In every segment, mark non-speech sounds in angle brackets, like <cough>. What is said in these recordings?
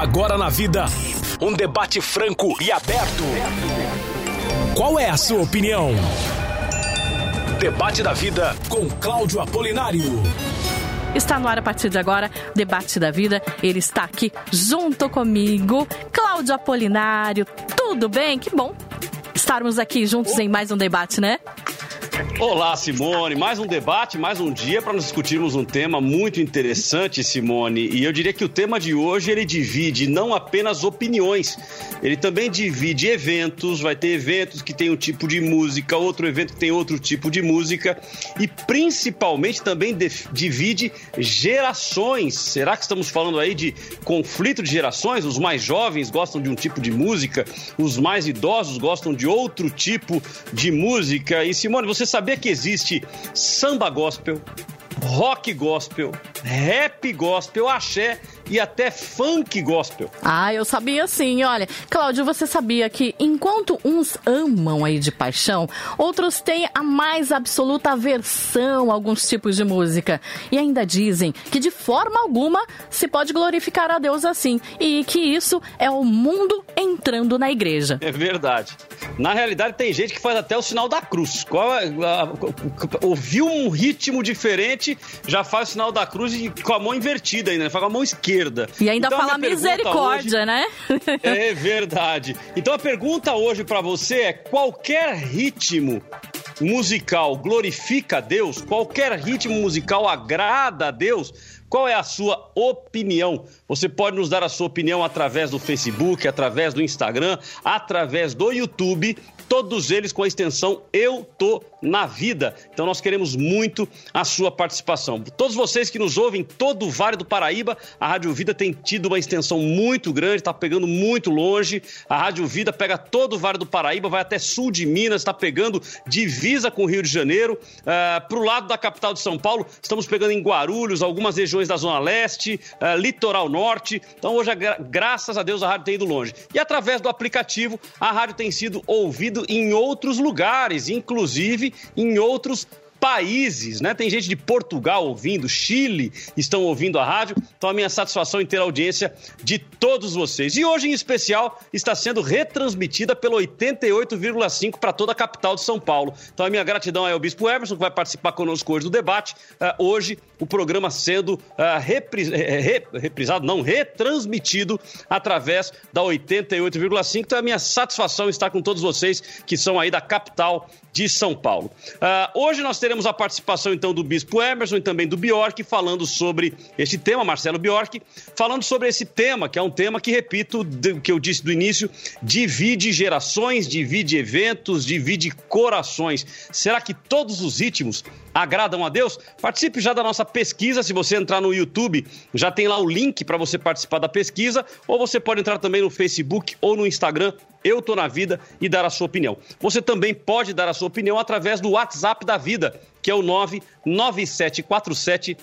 Agora na vida, um debate franco e aberto. Qual é a sua opinião? Debate da vida com Cláudio Apolinário. Está no ar a partir de agora, Debate da Vida. Ele está aqui junto comigo, Cláudio Apolinário. Tudo bem? Que bom estarmos aqui juntos em mais um debate, né? Olá, Simone. Mais um debate, mais um dia para nós discutirmos um tema muito interessante, Simone. E eu diria que o tema de hoje ele divide não apenas opiniões, ele também divide eventos. Vai ter eventos que tem um tipo de música, outro evento que tem outro tipo de música e principalmente também divide gerações. Será que estamos falando aí de conflito de gerações? Os mais jovens gostam de um tipo de música, os mais idosos gostam de outro tipo de música. E Simone, você sabia que existe samba gospel, rock gospel, rap gospel, axé e até funk gospel. Ah, eu sabia sim. Olha, Cláudio, você sabia que enquanto uns amam aí de paixão, outros têm a mais absoluta aversão a alguns tipos de música. E ainda dizem que de forma alguma se pode glorificar a Deus assim. E que isso é o mundo entrando na igreja. É verdade. Na realidade, tem gente que faz até o sinal da cruz. Qual, é, ouviu um ritmo diferente, já faz o sinal da cruz e com a mão invertida ainda, né? faz com a mão esquerda esquerda. E ainda então, fala misericórdia, hoje... né? é verdade. Então a pergunta hoje para você é: qualquer ritmo musical glorifica a Deus? Qualquer ritmo musical agrada a Deus? Qual é a sua opinião? Você pode nos dar a sua opinião através do Facebook, através do Instagram, através do YouTube todos eles com a extensão Eu Tô na Vida. Então nós queremos muito a sua participação. Todos vocês que nos ouvem, todo o Vale do Paraíba, a Rádio Vida tem tido uma extensão muito grande, está pegando muito longe. A Rádio Vida pega todo o Vale do Paraíba, vai até sul de Minas, está pegando divisa com o Rio de Janeiro. Uh, ah, Para o lado da capital de São Paulo, estamos pegando em Guarulhos, algumas regiões da Zona Leste, uh, Litoral Norte. Então hoje, graças a Deus, a rádio tem ido longe. E através do aplicativo, a rádio tem sido ouvida em outros lugares, inclusive em outros países, né? Tem gente de Portugal ouvindo, Chile estão ouvindo a rádio. Então a minha satisfação em ter a audiência de todos vocês. E hoje em especial está sendo retransmitida pelo 88,5 para toda a capital de São Paulo. Então a minha gratidão ao Bispo Emerson que vai participar conosco hoje do debate. Uh, hoje o programa sendo uh, repris, re, reprisado, não retransmitido através da 88,5. Então a minha satisfação estar com todos vocês que são aí da capital de São Paulo. Uh, hoje nós teremos a participação então do Bispo Emerson e também do Bjork falando sobre este tema, Marcelo Bjork, falando sobre esse tema, que é um tema que, repito, o que eu disse do início, divide gerações, divide eventos, divide corações. Será que todos os ritmos agradam a Deus? Participe já da nossa pesquisa. Se você entrar no YouTube, já tem lá o link para você participar da pesquisa, ou você pode entrar também no Facebook ou no Instagram eu Tô na Vida e dar a sua opinião. Você também pode dar a sua opinião através do WhatsApp da Vida, que é o 99747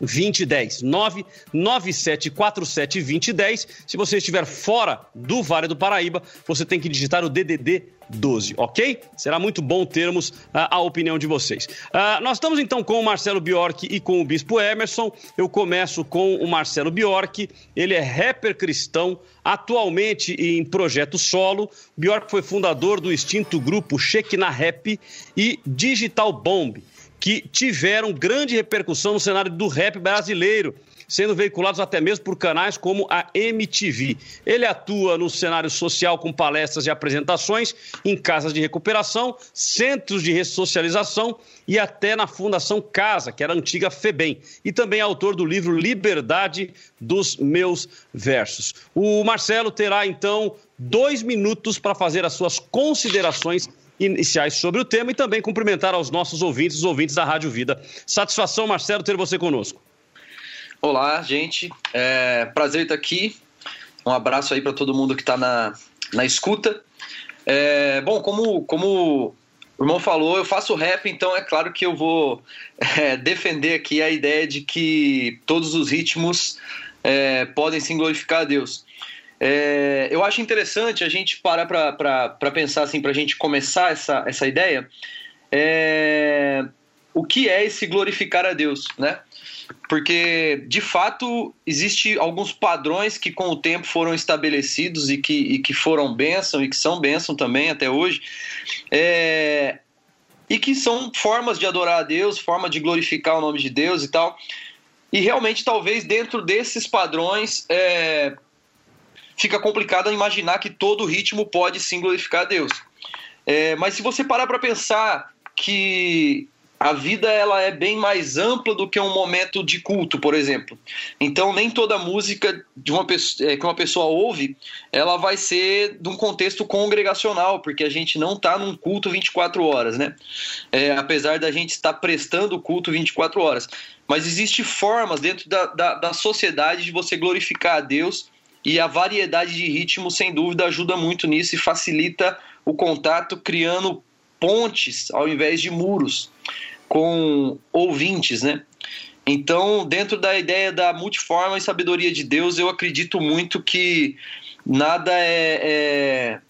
2010. 99747 2010. Se você estiver fora do Vale do Paraíba, você tem que digitar o DDD 12, ok? Será muito bom termos uh, a opinião de vocês. Uh, nós estamos então com o Marcelo Bjork e com o Bispo Emerson. Eu começo com o Marcelo Bjork. Ele é rapper cristão, atualmente em projeto solo. Bjork foi fundador do extinto grupo Shekinah Rap e Digital Bomb que tiveram grande repercussão no cenário do rap brasileiro, sendo veiculados até mesmo por canais como a MTV. Ele atua no cenário social com palestras e apresentações em casas de recuperação, centros de ressocialização e até na Fundação Casa, que era a antiga FEBEM. E também é autor do livro Liberdade dos Meus Versos. O Marcelo terá, então, dois minutos para fazer as suas considerações iniciais sobre o tema e também cumprimentar aos nossos ouvintes, os ouvintes da Rádio Vida. Satisfação, Marcelo, ter você conosco. Olá, gente. É prazer estar aqui. Um abraço aí para todo mundo que está na, na escuta. É, bom, como, como o irmão falou, eu faço rap, então é claro que eu vou é, defender aqui a ideia de que todos os ritmos é, podem sim glorificar a Deus. É, eu acho interessante a gente parar para pensar assim, para a gente começar essa, essa ideia. O que é esse glorificar a Deus, né? porque de fato existe alguns padrões que com o tempo foram estabelecidos e que, e que foram bênção e que são bênção também até hoje, é, e que são formas de adorar a Deus, forma de glorificar o nome de Deus e tal. E realmente, talvez dentro desses padrões, é, fica complicado imaginar que todo ritmo pode sim glorificar a Deus. É, mas se você parar para pensar que a vida ela é bem mais ampla do que um momento de culto, por exemplo. Então nem toda música de uma pessoa, é, que uma pessoa ouve, ela vai ser de um contexto congregacional, porque a gente não está num culto 24 horas, né? É, apesar da gente estar prestando culto 24 horas. Mas existe formas dentro da, da, da sociedade de você glorificar a Deus e a variedade de ritmos, sem dúvida, ajuda muito nisso e facilita o contato, criando pontes ao invés de muros com ouvintes, né? Então, dentro da ideia da multiforma e sabedoria de Deus, eu acredito muito que nada é, é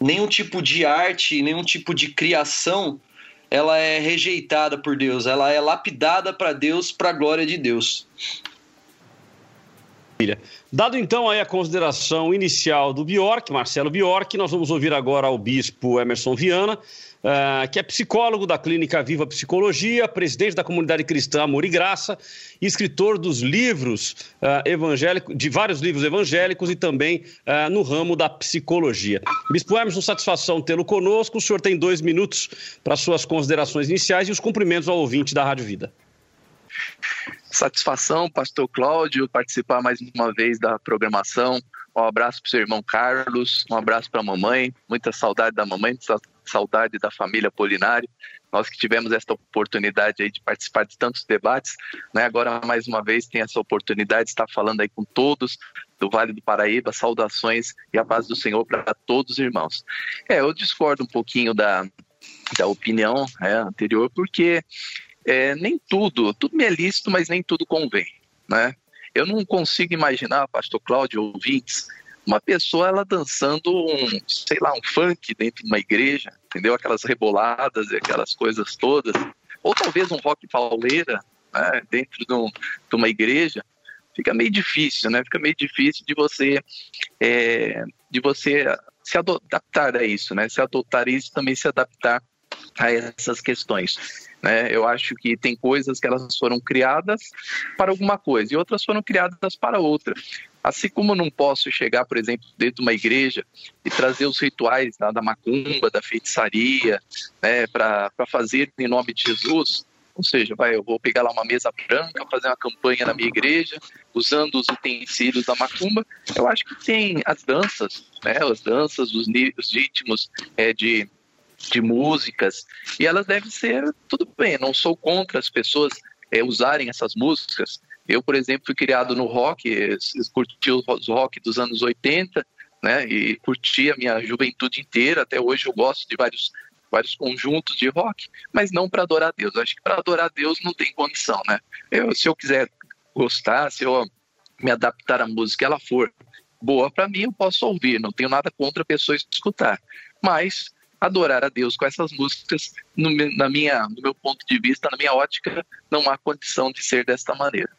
nenhum tipo de arte, nenhum tipo de criação, ela é rejeitada por Deus, ela é lapidada para Deus, para a glória de Deus. Dado então aí a consideração inicial do Bjork, Marcelo Bjork, nós vamos ouvir agora o bispo Emerson Viana, uh, que é psicólogo da Clínica Viva Psicologia, presidente da comunidade cristã Amor e Graça, escritor dos livros uh, evangélicos, de vários livros evangélicos e também uh, no ramo da psicologia. Bispo Emerson, satisfação tê-lo conosco. O senhor tem dois minutos para suas considerações iniciais e os cumprimentos ao ouvinte da Rádio Vida. Satisfação, pastor Cláudio, participar mais uma vez da programação. Um abraço para o seu irmão Carlos, um abraço para a mamãe, muita saudade da mamãe, saudade da família Polinário. Nós que tivemos esta oportunidade aí de participar de tantos debates, né? agora mais uma vez tem essa oportunidade de estar falando aí com todos do Vale do Paraíba, saudações e a paz do Senhor para todos os irmãos. É, eu discordo um pouquinho da, da opinião é, anterior, porque é, nem tudo, tudo me é lícito, mas nem tudo convém, né? Eu não consigo imaginar, pastor Cláudio, ouvintes, uma pessoa ela dançando um, sei lá, um funk dentro de uma igreja, entendeu? Aquelas reboladas e aquelas coisas todas. Ou talvez um rock pauleira, né, dentro de, um, de, uma igreja. Fica meio difícil, né? Fica meio difícil de você, é, de você se adaptar a isso, né? Se adotar isso também se adaptar a essas questões. Né? Eu acho que tem coisas que elas foram criadas para alguma coisa e outras foram criadas para outra. Assim como não posso chegar, por exemplo, dentro de uma igreja e trazer os rituais da, da macumba, da feitiçaria, né, para fazer em nome de Jesus, ou seja, vai, eu vou pegar lá uma mesa branca, fazer uma campanha na minha igreja, usando os utensílios da macumba. Eu acho que tem as danças, né, as danças, os, os ritmos é, de de músicas, e elas devem ser, tudo bem, não sou contra as pessoas é, usarem essas músicas. Eu, por exemplo, fui criado no rock, curti os rock dos anos 80, né, e curti a minha juventude inteira, até hoje eu gosto de vários, vários conjuntos de rock, mas não para adorar Deus. Eu acho que para adorar Deus não tem condição, né? Eu, se eu quiser gostar, se eu me adaptar à música, ela for boa para mim, eu posso ouvir, não tenho nada contra a pessoa escutar. Mas adorar a Deus com essas músicas, no, na minha, no meu ponto de vista, na minha ótica, não há condição de ser desta maneira.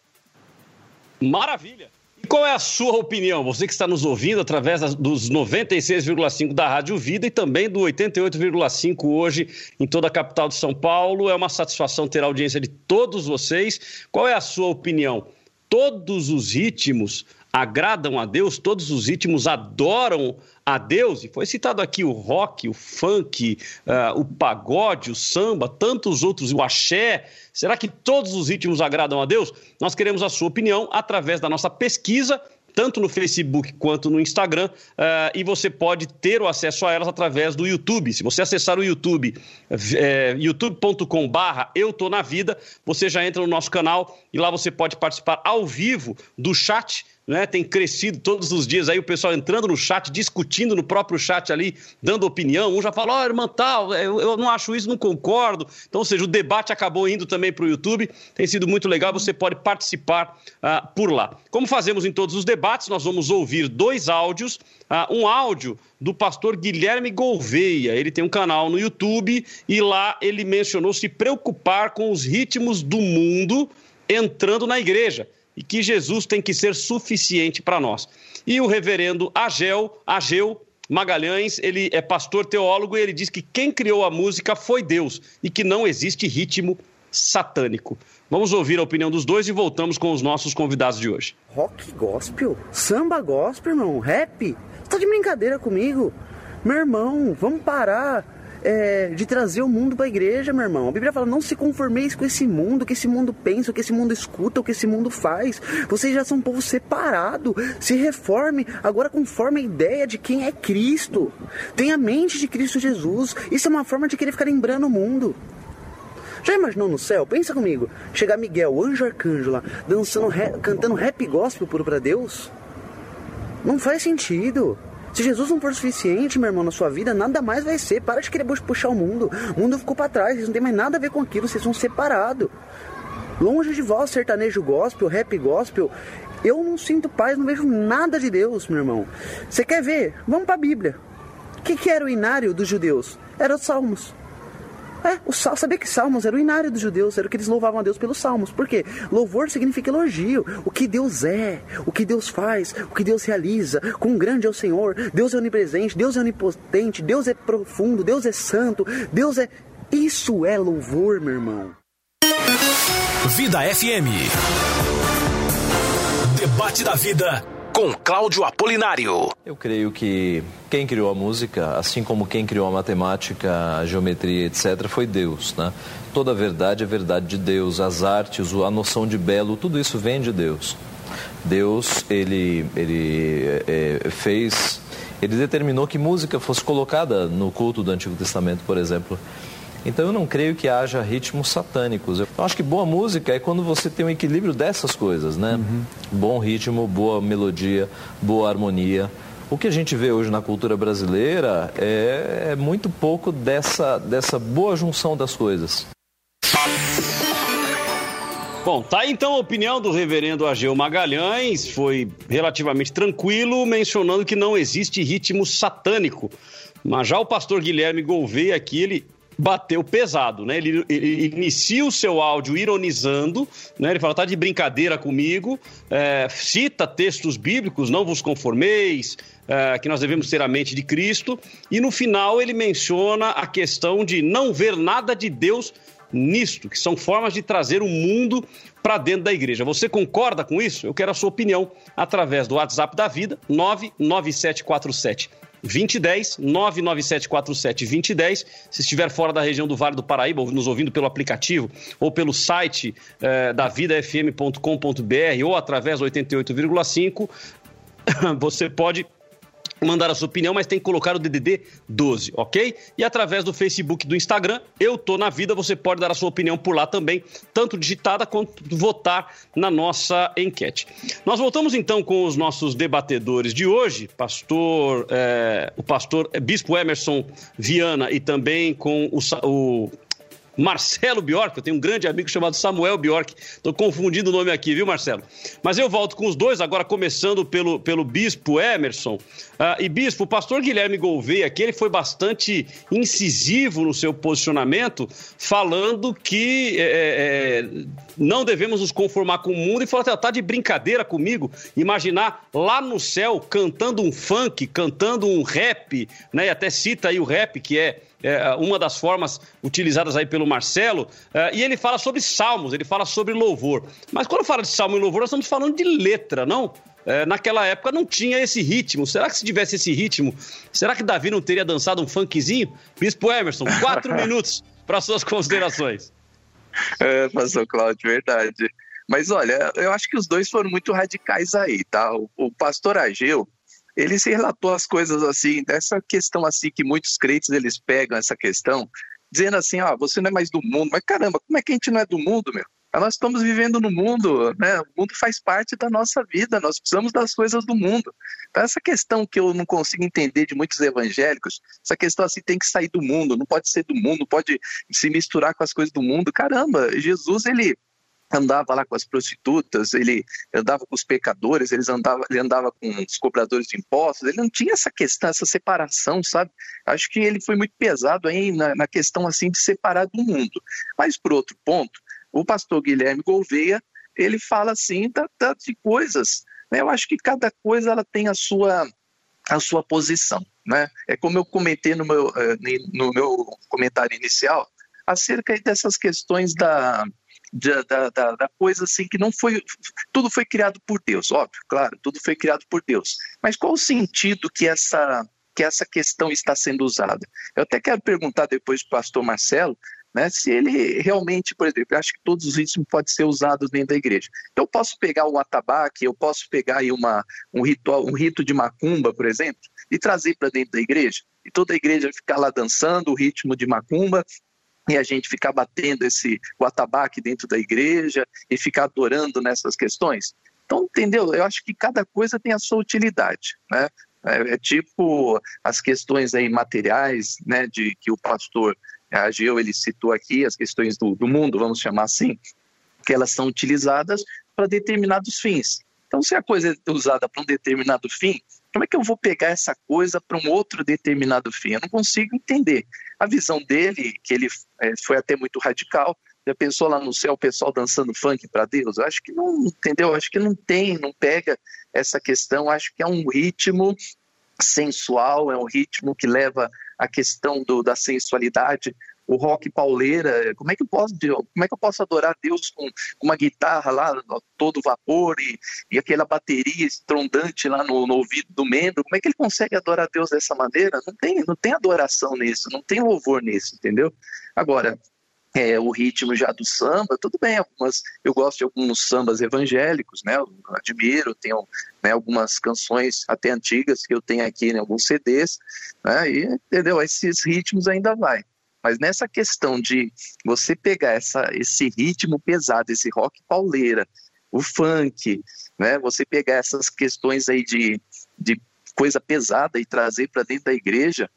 Maravilha! E qual é a sua opinião? Você que está nos ouvindo através dos 96,5 da Rádio Vida e também do 88,5 hoje em toda a capital de São Paulo. É uma satisfação ter a audiência de todos vocês. Qual é a sua opinião? Todos os ritmos agradam a Deus, todos os ritmos adoram a Deus, e foi citado aqui o rock, o funk, uh, o pagode, o samba, tantos outros, o axé. Será que todos os ritmos agradam a Deus? Nós queremos a sua opinião através da nossa pesquisa tanto no Facebook quanto no Instagram, uh, e você pode ter o acesso a elas através do YouTube. Se você acessar o YouTube, é, youtube.com barra Eu Tô Na Vida, você já entra no nosso canal e lá você pode participar ao vivo do chat né, tem crescido todos os dias aí, o pessoal entrando no chat, discutindo no próprio chat ali, dando opinião. Um já fala, ó, oh, irmã tal, eu, eu, não acho isso, não concordo. Então, ou seja, o debate acabou indo também para o YouTube, tem sido muito legal, você pode participar uh, por lá. Como fazemos em todos os debates, nós vamos ouvir dois áudios. Uh, um áudio do pastor Guilherme Gouveia, ele tem um canal no YouTube e lá ele mencionou se preocupar com os ritmos do mundo entrando na igreja e que Jesus tem que ser suficiente para nós. E o reverendo Agel, Ageu Magalhães, ele é pastor teólogo e ele diz que quem criou a música foi Deus e que não existe ritmo satânico. Vamos ouvir a opinião dos dois e voltamos com os nossos convidados de hoje. Rock gospel? Samba gospel, irmão? Rap? Você tá de brincadeira comigo? Meu irmão, vamos parar é, de trazer o mundo para a igreja, meu irmão. A Bíblia fala: não se conformeis com esse mundo, o que esse mundo pensa, o que esse mundo escuta, o que esse mundo faz. Vocês já são um povo separado. Se reforme agora conforme a ideia de quem é Cristo. Tenha a mente de Cristo Jesus. Isso é uma forma de querer ficar lembrando o mundo. Já imaginou no céu? Pensa comigo. Chegar Miguel, anjo arcanjo lá, dançando, cantando rap gospel puro para Deus? Não faz sentido. Se Jesus não for suficiente, meu irmão, na sua vida, nada mais vai ser. Para de querer puxar o mundo. O mundo ficou para trás, vocês não tem mais nada a ver com aquilo, vocês são separados. Longe de vós, sertanejo gospel, rap gospel, eu não sinto paz, não vejo nada de Deus, meu irmão. Você quer ver? Vamos para a Bíblia. O que, que era o inário dos judeus? Era os salmos. É, o sal, sabia que salmos era o inário dos judeus, era o que eles louvavam a Deus pelos salmos. Por quê? Louvor significa elogio. O que Deus é, o que Deus faz, o que Deus realiza. Quão grande é o Senhor. Deus é onipresente, Deus é onipotente, Deus é profundo, Deus é santo, Deus é. Isso é louvor, meu irmão. Vida FM. Debate da vida com Cláudio Apolinário. Eu creio que quem criou a música, assim como quem criou a matemática, a geometria, etc., foi Deus, né? Toda a verdade é verdade de Deus, as artes, a noção de belo, tudo isso vem de Deus. Deus, ele, ele é, fez, ele determinou que música fosse colocada no culto do Antigo Testamento, por exemplo. Então eu não creio que haja ritmos satânicos. Eu acho que boa música é quando você tem um equilíbrio dessas coisas, né? Uhum. Bom ritmo, boa melodia, boa harmonia. O que a gente vê hoje na cultura brasileira é, é muito pouco dessa, dessa boa junção das coisas. Bom, tá aí então a opinião do reverendo Ageu Magalhães, foi relativamente tranquilo, mencionando que não existe ritmo satânico. Mas já o pastor Guilherme Gouveia aqui, ele bateu pesado, né? Ele, ele, inicia o seu áudio ironizando, né? Ele fala, tá de brincadeira comigo, é, cita textos bíblicos, não vos conformeis, é, que nós devemos ter a mente de Cristo, e no final ele menciona a questão de não ver nada de Deus nisto, que são formas de trazer o mundo para dentro da igreja. Você concorda com isso? Eu quero a sua opinião através do WhatsApp da vida, 99747 2010, 99747 2010. Se estiver fora da região do Vale do Paraíba, ou nos ouvindo pelo aplicativo, ou pelo site eh, da vidafm.com.br, ou através do 88,5, <coughs> você pode mandar a sua opinião, mas tem que colocar o DDD 12, ok? E através do Facebook do Instagram, Eu Tô na Vida, você pode dar a sua opinião por lá também, tanto digitada quanto votar na nossa enquete. Nós voltamos então com os nossos debatedores de hoje, pastor, é, o pastor Bispo Emerson Viana e também com o, o Marcelo Bjork, eu tenho um grande amigo chamado Samuel Bjork. Estou confundindo o nome aqui, viu, Marcelo? Mas eu volto com os dois, agora começando pelo, pelo Bispo Emerson. Uh, e Bispo, o pastor Guilherme Gouveia aqui, ele foi bastante incisivo no seu posicionamento, falando que é, é, não devemos nos conformar com o mundo e falou até, tá de brincadeira comigo, imaginar lá no céu cantando um funk, cantando um rap, né? E até cita aí o rap, que é é, uma das formas utilizadas aí pelo Marcelo, é, e ele fala sobre salmos, ele fala sobre louvor. Mas quando fala de salmo e louvor, nós estamos falando de letra, não? É, naquela época não tinha esse ritmo. Será que se tivesse esse ritmo, será que Davi não teria dançado um funkzinho? Bispo Emerson, quatro <laughs> minutos para suas considerações. É, pastor Cláudio, verdade. Mas olha, eu acho que os dois foram muito radicais aí, tá? O, o pastor Ageu, ele se relatou as coisas assim, dessa questão assim que muitos crentes eles pegam essa questão, dizendo assim, ó, você não é mais do mundo, mas caramba, como é que a gente não é do mundo, meu? Nós estamos vivendo no mundo, né? O mundo faz parte da nossa vida, nós precisamos das coisas do mundo. Então, essa questão que eu não consigo entender de muitos evangélicos, essa questão assim tem que sair do mundo, não pode ser do mundo, pode se misturar com as coisas do mundo. Caramba, Jesus, ele andava lá com as prostitutas, ele andava com os pecadores, ele andava, ele andava com os cobradores de impostos, ele não tinha essa questão, essa separação, sabe? Acho que ele foi muito pesado aí na, na questão assim de separar do mundo. Mas por outro ponto, o pastor Guilherme Gouveia ele fala assim da, da, de coisas. Né? Eu acho que cada coisa ela tem a sua, a sua posição. Né? É como eu comentei no meu, eh, no meu comentário inicial, acerca dessas questões da, da, da, da, coisa assim que não foi. Tudo foi criado por Deus, óbvio, claro, tudo foi criado por Deus. Mas qual o sentido que essa, que essa questão está sendo usada? Eu até quero perguntar depois para o pastor Marcelo. Né, se ele realmente, por exemplo, acho que todos os ritmos podem ser usados dentro da igreja. Eu posso pegar um atabaque, eu posso pegar aí uma, um, ritual, um rito de macumba, por exemplo, e trazer para dentro da igreja. E toda a igreja ficar lá dançando o ritmo de macumba, e a gente ficar batendo esse o atabaque dentro da igreja e ficar adorando nessas questões. Então, entendeu? Eu acho que cada coisa tem a sua utilidade, né? É, é tipo as questões aí materiais, né, de que o pastor Ageu ele citou aqui, as questões do, do mundo, vamos chamar assim, que elas são utilizadas para determinados fins. Então, se a coisa é usada para um determinado fim, como é que eu vou pegar essa coisa para um outro determinado fim? Eu não consigo entender. A visão dele, que ele é, foi até muito radical, já pensou lá no céu o pessoal dançando funk para Deus? Eu acho que não, entendeu? Eu acho que não tem, não pega essa questão. Acho que é um ritmo sensual, é um ritmo que leva a questão do, da sensualidade o rock pauleira, como é que eu posso, como é que eu posso adorar Deus com, uma guitarra lá, todo vapor e, e aquela bateria estrondante lá no, no, ouvido do membro, como é que ele consegue adorar Deus dessa maneira? Não tem, não tem adoração nisso, não tem louvor nisso, entendeu? Agora, é, o ritmo já do samba, tudo bem, algumas, eu gosto de alguns sambas evangélicos, né, eu admiro, tenho né, algumas canções até antigas que eu tenho aqui em né, alguns CDs, né, e, entendeu, esses ritmos ainda vai. Mas nessa questão de você pegar essa, esse ritmo pesado, esse rock pauleira, o funk, né? Você pegar essas questões aí de, de coisa pesada e trazer para dentro da igreja,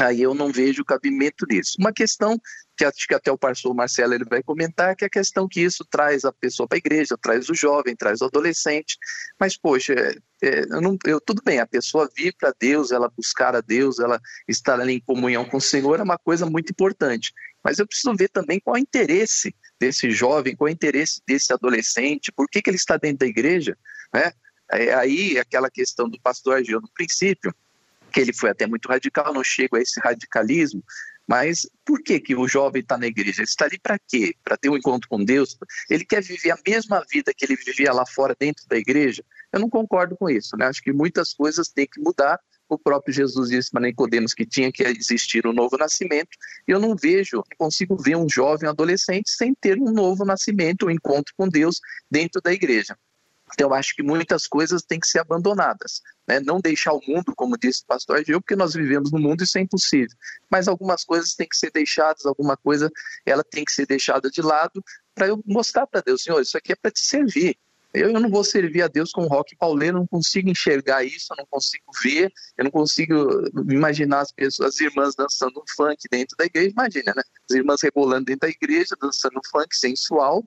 aí eu não vejo cabimento nisso. Uma questão que acho que até o pastor Marcelo ele vai comentar, que é a questão que isso traz a pessoa para a igreja, traz o jovem, traz o adolescente, mas poxa, é, é, eu não, eu, tudo bem, a pessoa vir para Deus, ela buscar a Deus, ela estar ali em comunhão com o Senhor é uma coisa muito importante, mas eu preciso ver também qual é o interesse desse jovem, qual é o interesse desse adolescente, por que, que ele está dentro da igreja, né? É, aí aquela questão do pastor Agil no princípio, que ele foi até muito radical, não chego a esse radicalismo, mas por que, que o jovem está na igreja? Ele está ali para quê? Para ter um encontro com Deus? Ele quer viver a mesma vida que ele vivia lá fora, dentro da igreja? Eu não concordo com isso. Né? Acho que muitas coisas têm que mudar. O próprio Jesus disse para Nicodemos que tinha que existir um novo nascimento. Eu não vejo, não consigo ver um jovem, adolescente, sem ter um novo nascimento, um encontro com Deus dentro da igreja. Então, eu acho que muitas coisas têm que ser abandonadas. Né? Não deixar o mundo, como disse o pastor Gil, porque nós vivemos no mundo e isso é impossível. Mas algumas coisas têm que ser deixadas, alguma coisa ela tem que ser deixada de lado para eu mostrar para Deus, Senhor, isso aqui é para te servir. Eu, eu, não vou servir a Deus com rock pauleiro, eu não consigo enxergar isso, eu não consigo ver, eu não consigo imaginar as pessoas, as irmãs dançando funk dentro da igreja, imagina, né? As irmãs rebolando dentro da igreja, dançando funk sensual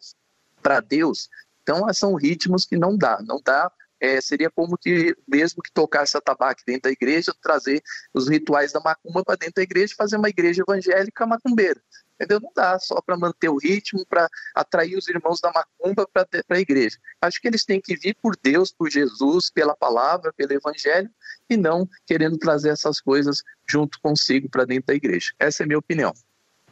para Deus. Então, são ritmos que não dá, não dá. É, seria como que, mesmo que tocasse a tabaque dentro da igreja, trazer os rituais da macumba para dentro da igreja fazer uma igreja evangélica macumbeira. Entendeu? Não dá só para manter o ritmo, para atrair os irmãos da macumba para a igreja. Acho que eles têm que vir por Deus, por Jesus, pela palavra, pelo evangelho, e não querendo trazer essas coisas junto consigo para dentro da igreja. Essa é a minha opinião.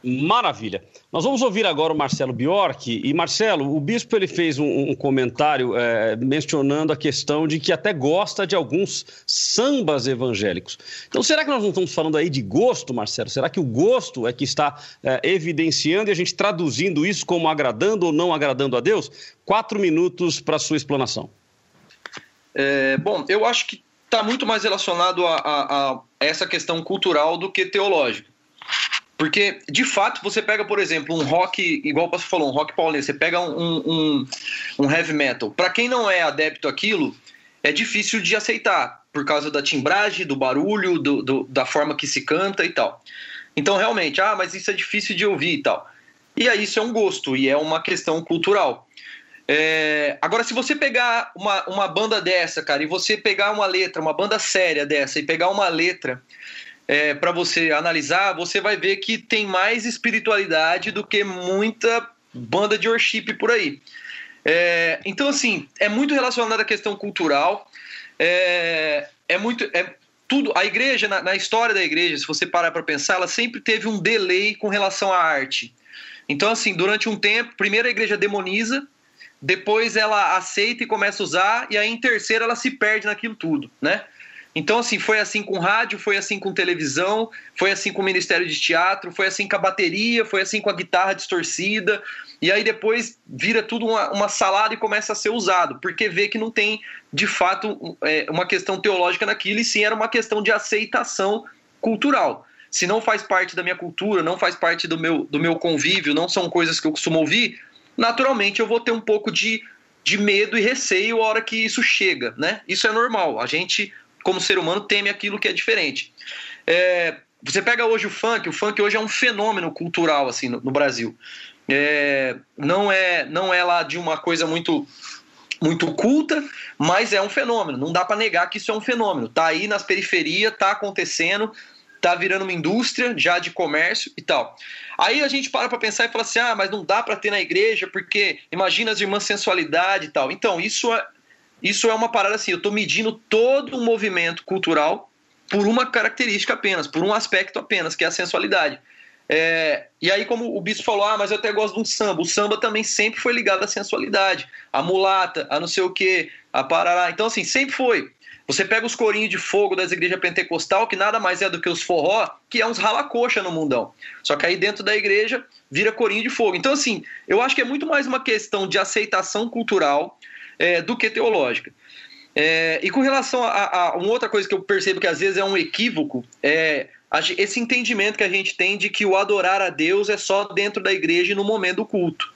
Maravilha. Nós vamos ouvir agora o Marcelo Biork. E, Marcelo, o bispo ele fez um, um comentário é, mencionando a questão de que até gosta de alguns sambas evangélicos. Então, será que nós não estamos falando aí de gosto, Marcelo? Será que o gosto é que está é, evidenciando e a gente traduzindo isso como agradando ou não agradando a Deus? Quatro minutos para a sua explanação. É, bom, eu acho que está muito mais relacionado a, a, a essa questão cultural do que teológica. Porque, de fato, você pega, por exemplo, um rock, igual pastor falou, um rock paulino, você pega um, um, um heavy metal. Para quem não é adepto àquilo, é difícil de aceitar, por causa da timbragem, do barulho, do, do, da forma que se canta e tal. Então, realmente, ah, mas isso é difícil de ouvir e tal. E aí, isso é um gosto e é uma questão cultural. É... Agora, se você pegar uma, uma banda dessa, cara, e você pegar uma letra, uma banda séria dessa, e pegar uma letra é, para você analisar, você vai ver que tem mais espiritualidade do que muita banda de worship por aí. É, então, assim, é muito relacionado à questão cultural. É, é muito. É, tudo. A igreja, na, na história da igreja, se você parar para pensar, ela sempre teve um delay com relação à arte. Então, assim, durante um tempo, primeiro a igreja demoniza, depois ela aceita e começa a usar, e aí em terceiro ela se perde naquilo tudo, né? Então, assim, foi assim com rádio, foi assim com televisão, foi assim com o Ministério de Teatro, foi assim com a bateria, foi assim com a guitarra distorcida, e aí depois vira tudo uma, uma salada e começa a ser usado, porque vê que não tem, de fato, é, uma questão teológica naquilo, e sim era uma questão de aceitação cultural. Se não faz parte da minha cultura, não faz parte do meu, do meu convívio, não são coisas que eu costumo ouvir, naturalmente eu vou ter um pouco de, de medo e receio a hora que isso chega, né? Isso é normal. A gente como ser humano, teme aquilo que é diferente. É, você pega hoje o funk, o funk hoje é um fenômeno cultural assim no, no Brasil. É, não é não é lá de uma coisa muito muito culta, mas é um fenômeno. Não dá para negar que isso é um fenômeno. Tá aí nas periferias, tá acontecendo, tá virando uma indústria já de comércio e tal. Aí a gente para para pensar e fala assim: "Ah, mas não dá para ter na igreja porque imagina as irmãs sensualidade e tal". Então, isso é, isso é uma parada assim, eu estou medindo todo um movimento cultural por uma característica apenas, por um aspecto apenas, que é a sensualidade. É, e aí, como o bispo falou, ah, mas eu até gosto de um samba. O samba também sempre foi ligado à sensualidade, a mulata, a não sei o que, a parará. Então, assim, sempre foi. Você pega os corinhos de fogo das igrejas pentecostal, que nada mais é do que os forró, que é uns rala-coxa no mundão. Só que aí dentro da igreja vira corinho de fogo. Então, assim, eu acho que é muito mais uma questão de aceitação cultural, é, do que teológica. É, e com relação a, a, uma outra coisa que eu percebo que às vezes é um equívoco, é esse entendimento que a gente tem de que o adorar a Deus é só dentro da igreja e no momento do culto.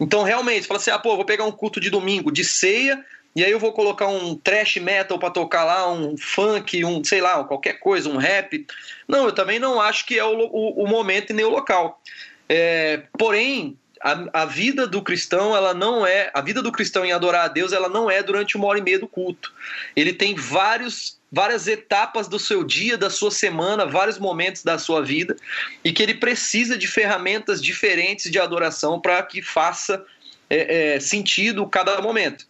Então, realmente, você fala assim: ah, pô, vou pegar um culto de domingo, de ceia, e aí eu vou colocar um trash metal para tocar lá, um funk, um, sei lá, qualquer coisa, um rap. Não, eu também não acho que é o, o, o momento e nem o local. É, porém, a, a, vida do cristão, ela não é. A vida do cristão em adorar a Deus, ela não é durante uma hora e meia do culto. Ele tem vários, várias etapas do seu dia, da sua semana, vários momentos da sua vida, e que ele precisa de ferramentas diferentes de adoração para que faça é, é, sentido cada momento.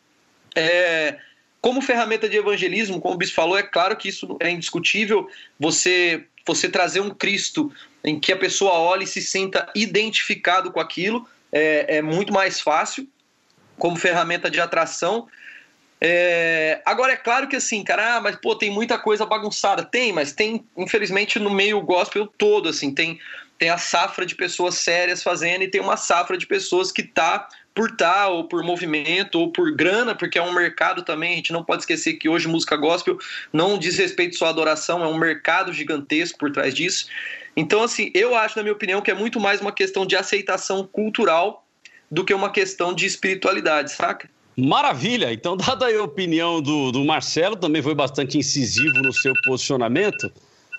É, como ferramenta de evangelismo, como o bispo falou, é claro que isso é indiscutível. Você, você trazer um Cristo em que a pessoa olhe e se sinta identificado com aquilo, é, é muito mais fácil como ferramenta de atração. É, agora é claro que assim, cara, ah, mas pô, tem muita coisa bagunçada. Tem, mas tem, infelizmente, no meio gospel todo, assim, tem, tem a safra de pessoas sérias fazendo e tem uma safra de pessoas que tá por tá, ou por movimento, ou por grana, porque é um mercado também. A gente não pode esquecer que hoje música gospel não diz respeito só à adoração, é um mercado gigantesco por trás disso. Então, assim, eu acho, na minha opinião, que é muito mais uma questão de aceitação cultural do que uma questão de espiritualidade, saca? Maravilha! Então, dada a opinião do, do Marcelo, também foi bastante incisivo no seu posicionamento.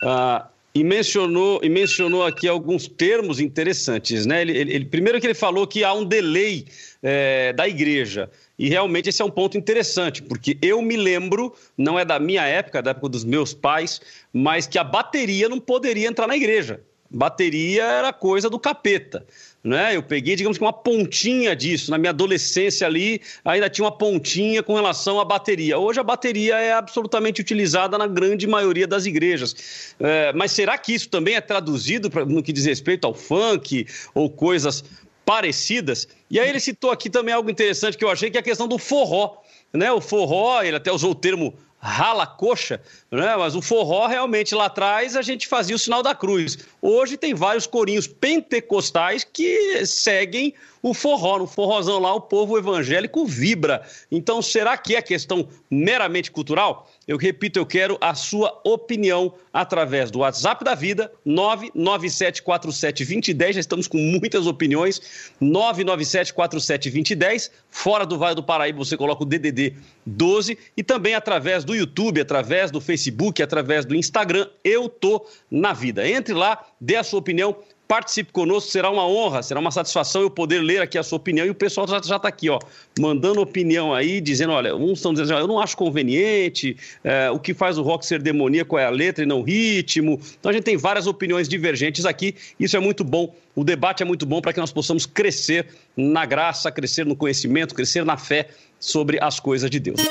Uh, e mencionou, e mencionou aqui alguns termos interessantes, né? Ele, ele, primeiro que ele falou que há um delay é, da igreja. E realmente esse é um ponto interessante, porque eu me lembro, não é da minha época, da época dos meus pais, mas que a bateria não poderia entrar na igreja. Bateria era coisa do capeta. Né? Eu peguei, digamos que uma pontinha disso. Na minha adolescência ali, ainda tinha uma pontinha com relação à bateria. Hoje a bateria é absolutamente utilizada na grande maioria das igrejas. É, mas será que isso também é traduzido pra, no que diz respeito ao funk ou coisas parecidas. E aí ele citou aqui também algo interessante que eu achei, que é a questão do forró. Né? O forró, ele até usou o termo rala coxa, né? mas o forró realmente lá atrás a gente fazia o sinal da cruz. Hoje tem vários corinhos pentecostais que seguem o forró. No forrozão lá o povo evangélico vibra. Então será que é questão meramente cultural? Eu repito, eu quero a sua opinião através do WhatsApp da vida, 997472010. Já estamos com muitas opiniões. 997472010. Fora do Vale do Paraíba, você coloca o DDD 12. E também através do YouTube, através do Facebook, através do Instagram. Eu tô na vida. Entre lá, dê a sua opinião participe conosco, será uma honra, será uma satisfação eu poder ler aqui a sua opinião. E o pessoal já está aqui, ó, mandando opinião aí, dizendo: olha, uns estão dizendo, eu não acho conveniente, é, o que faz o rock ser demoníaco é a letra e não o ritmo. Então a gente tem várias opiniões divergentes aqui, isso é muito bom. O debate é muito bom para que nós possamos crescer na graça, crescer no conhecimento, crescer na fé sobre as coisas de Deus.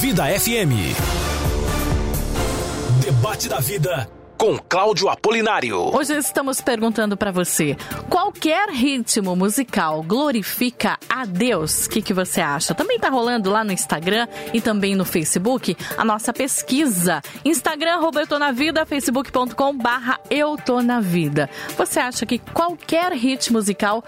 Vida FM. Debate da vida com Cláudio Apolinário. Hoje estamos perguntando para você: qualquer ritmo musical glorifica a Deus? O que, que você acha? Também tá rolando lá no Instagram e também no Facebook a nossa pesquisa. Instagram, arroba eu na vida, facebook.com barra eu tô na vida. Você acha que qualquer ritmo musical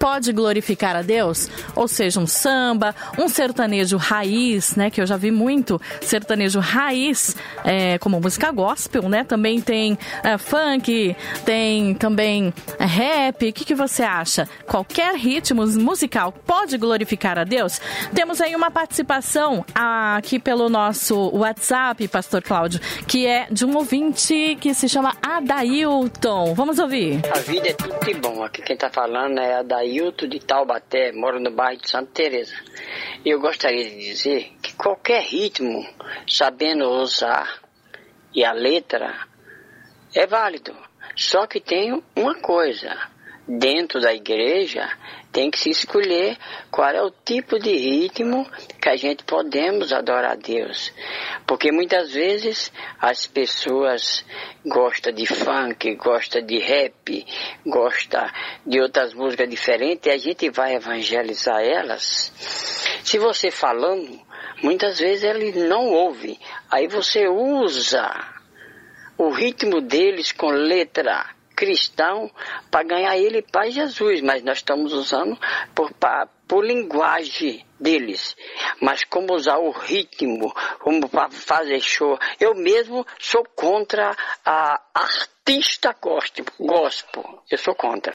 pode glorificar a Deus? Ou seja, um samba, um sertanejo raiz, né? Que eu já vi muito sertanejo raiz é, como música gospel, né? Também tem tem uh, funk, tem também uh, rap. O que, que você acha? Qualquer ritmo musical pode glorificar a Deus? Temos aí uma participação aqui pelo nosso WhatsApp, Pastor Cláudio, que é de um ouvinte que se chama Adailton. Vamos ouvir. A vida é tudo de bom. Aqui quem está falando é Adailton de Taubaté, moro no bairro de Santa Teresa. Eu gostaria de dizer que qualquer ritmo, sabendo usar e a letra, é válido. Só que tem uma coisa: dentro da igreja tem que se escolher qual é o tipo de ritmo que a gente podemos adorar a Deus. Porque muitas vezes as pessoas gostam de funk, gostam de rap, gostam de outras músicas diferentes e a gente vai evangelizar elas. Se você falando, muitas vezes ele não ouve. Aí você usa o ritmo deles com letra cristão para ganhar ele para Jesus, mas nós estamos usando por, pra, por linguagem deles. Mas como usar o ritmo, como fazer show. Eu mesmo sou contra a artista gospel. Eu sou contra.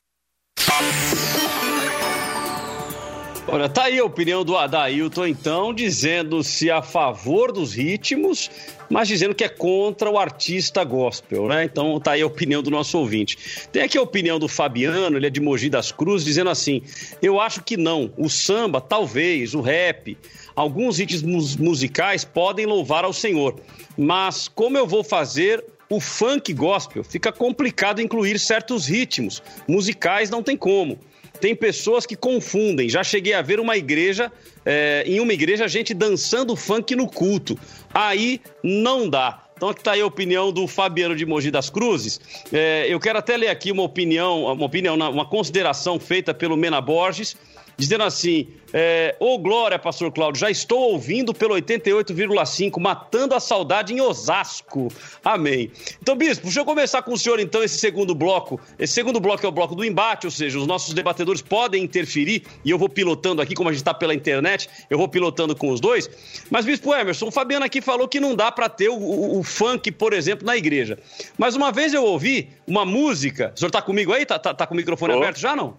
Olha, tá aí a opinião do Adailton, então, dizendo-se a favor dos ritmos, mas dizendo que é contra o artista gospel, né? Então tá aí a opinião do nosso ouvinte. Tem aqui a opinião do Fabiano, ele é de Mogi das Cruzes, dizendo assim: eu acho que não. O samba, talvez, o rap, alguns ritmos musicais podem louvar ao Senhor, mas como eu vou fazer o funk gospel? Fica complicado incluir certos ritmos musicais, não tem como tem pessoas que confundem. Já cheguei a ver uma igreja, é, em uma igreja, a gente dançando funk no culto. Aí não dá. Então aqui está aí a opinião do Fabiano de Mogi das Cruzes. É, eu quero até ler aqui uma opinião, uma opinião, uma consideração feita pelo Mena Borges, dizendo assim: é, Ô Glória, Pastor Cláudio, já estou ouvindo pelo 88,5, matando a saudade em Osasco. Amém. Então, Bispo, deixa eu começar com o senhor, então, esse segundo bloco. Esse segundo bloco é o bloco do embate, ou seja, os nossos debatedores podem interferir e eu vou pilotando aqui, como a gente está pela internet, eu vou pilotando com os dois. Mas, Bispo Emerson, o Fabiano aqui falou que não dá para ter o, o, o, funk, por exemplo, na igreja. Mas uma vez eu ouvi uma música. O senhor está comigo aí? Tá, tá, tá com o microfone oh. aberto já não?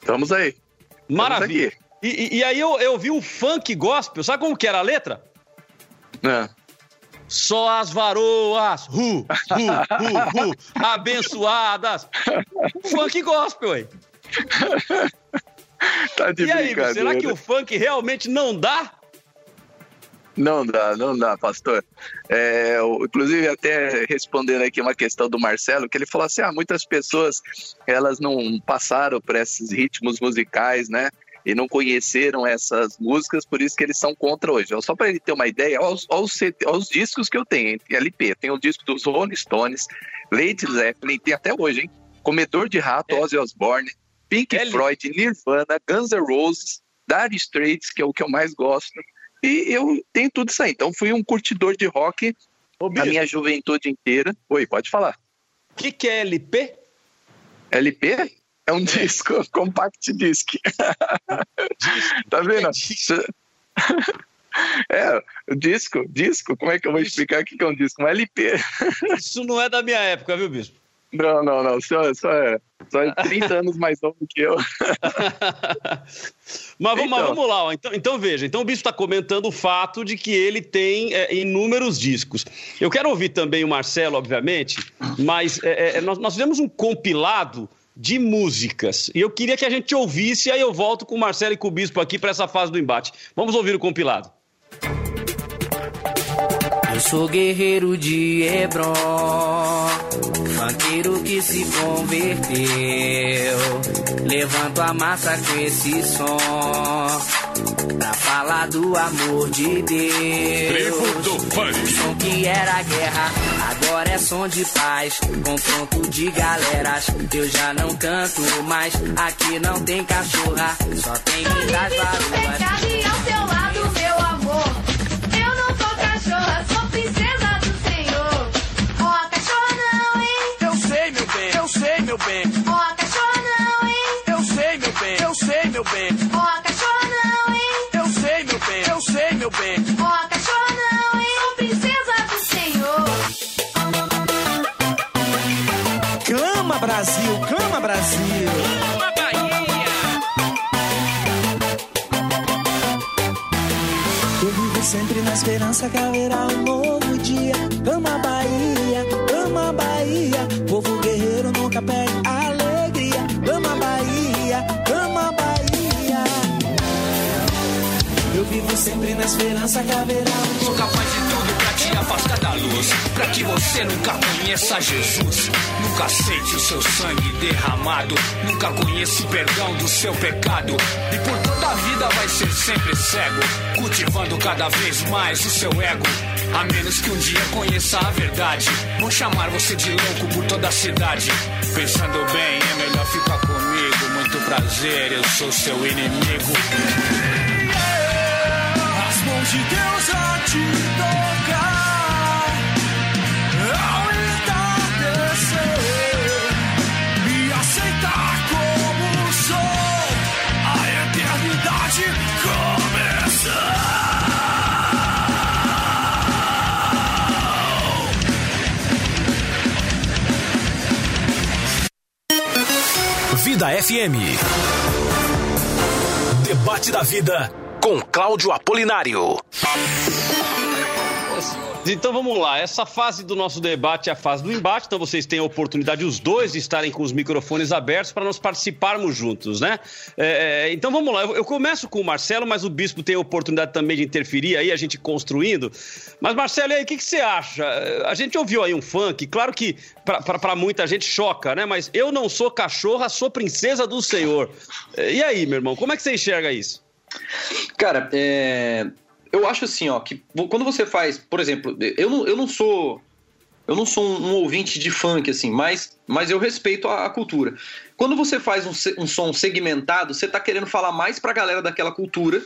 Estamos aí. Maravilha. E, e, aí eu, eu vi um funk gospel, sabe como que era a letra? É. Só as varoas, ru, ru, ru, ru, abençoadas. Funk gospel, aí. Tá de e aí, será que o funk realmente não dá? Não dá, não dá, pastor. É, inclusive, até respondendo aqui uma questão do Marcelo, que ele falou assim: ah, muitas pessoas elas não passaram por esses ritmos musicais, né? e não conheceram essas músicas, por isso que eles são contra hoje. Só para ele ter uma ideia, olha os, os, discos que eu tenho LP. Tem o disco dos Rolling Stones, Lady Zeppelin, tem até hoje, hein? Comedor de Rato, é. Ozzy Osbourne, Pink L... Floyd, Nirvana, Guns N' Roses, Dire Straits, que é o que eu mais gosto. E eu tenho tudo isso aí. Então fui um curtidor de rock Ô, a minha juventude inteira. Oi, pode falar. O que, que é LP? LP? É um disco, <laughs> compact disc. <laughs> tá vendo? É, disco, disco, como é que eu vou explicar o que é um disco? Um LP. Isso não é da minha época, viu, Bispo? Não, não, não. Só, só, é, só é <laughs> 30 anos mais novo que eu. <laughs> mas, vamos, então. mas vamos lá. Ó. Então, então veja. Então o Bispo está comentando o fato de que ele tem é, inúmeros discos. Eu quero ouvir também o Marcelo, obviamente, mas é, é, nós, nós fizemos um compilado de músicas. E eu queria que a gente ouvisse, aí eu volto com o Marcelo e com o Bispo aqui para essa fase do embate. Vamos ouvir o compilado. Eu sou guerreiro de Hebron, fanqueiro que se converteu. Levanto a massa com esse som, pra falar do amor de Deus. funk. Som que era guerra, agora é som de paz. Confronto de galeras, eu já não canto mais. Aqui não tem cachorra, só tem das varoas. Meu bem. Ó, oh, cachorra não, hein? Eu sei, meu bem, eu sei, meu bem. Ó, oh, cachorra não, hein? Sou princesa do Senhor. Cama Brasil, cama Brasil. Cama Bahia. Eu vivo sempre na esperança que haverá um esperança que haverá Sou capaz de tudo pra te afastar da luz. Pra que você nunca conheça Jesus. Nunca aceite o seu sangue derramado. Nunca conheça o perdão do seu pecado. E por toda a vida vai ser sempre cego. Cultivando cada vez mais o seu ego. A menos que um dia conheça a verdade. Vão chamar você de louco por toda a cidade. Pensando bem, é melhor ficar comigo. Muito prazer, eu sou seu inimigo. De Deus a te tocar. Ao aceitar como. A eternidade Vida FM. Debate da vida com Cláudio Apolinário. Então vamos lá, essa fase do nosso debate é a fase do embate, então vocês têm a oportunidade, os dois, de estarem com os microfones abertos para nós participarmos juntos, né? É, então vamos lá, eu, começo com o Marcelo, mas o Bispo tem a oportunidade também de interferir aí, a gente construindo. Mas Marcelo, aí, o que, que você acha? A gente ouviu aí um funk, claro que para muita gente choca, né? Mas eu não sou cachorra, sou princesa do Senhor. E aí, meu irmão, como é que você enxerga isso? Cara, é, eu acho assim, ó, que quando você faz, por exemplo, eu não, eu não sou eu não sou um, um ouvinte de funk assim, mas, mas eu respeito a, a cultura. Quando você faz um, um, som segmentado, você tá querendo falar mais pra galera daquela cultura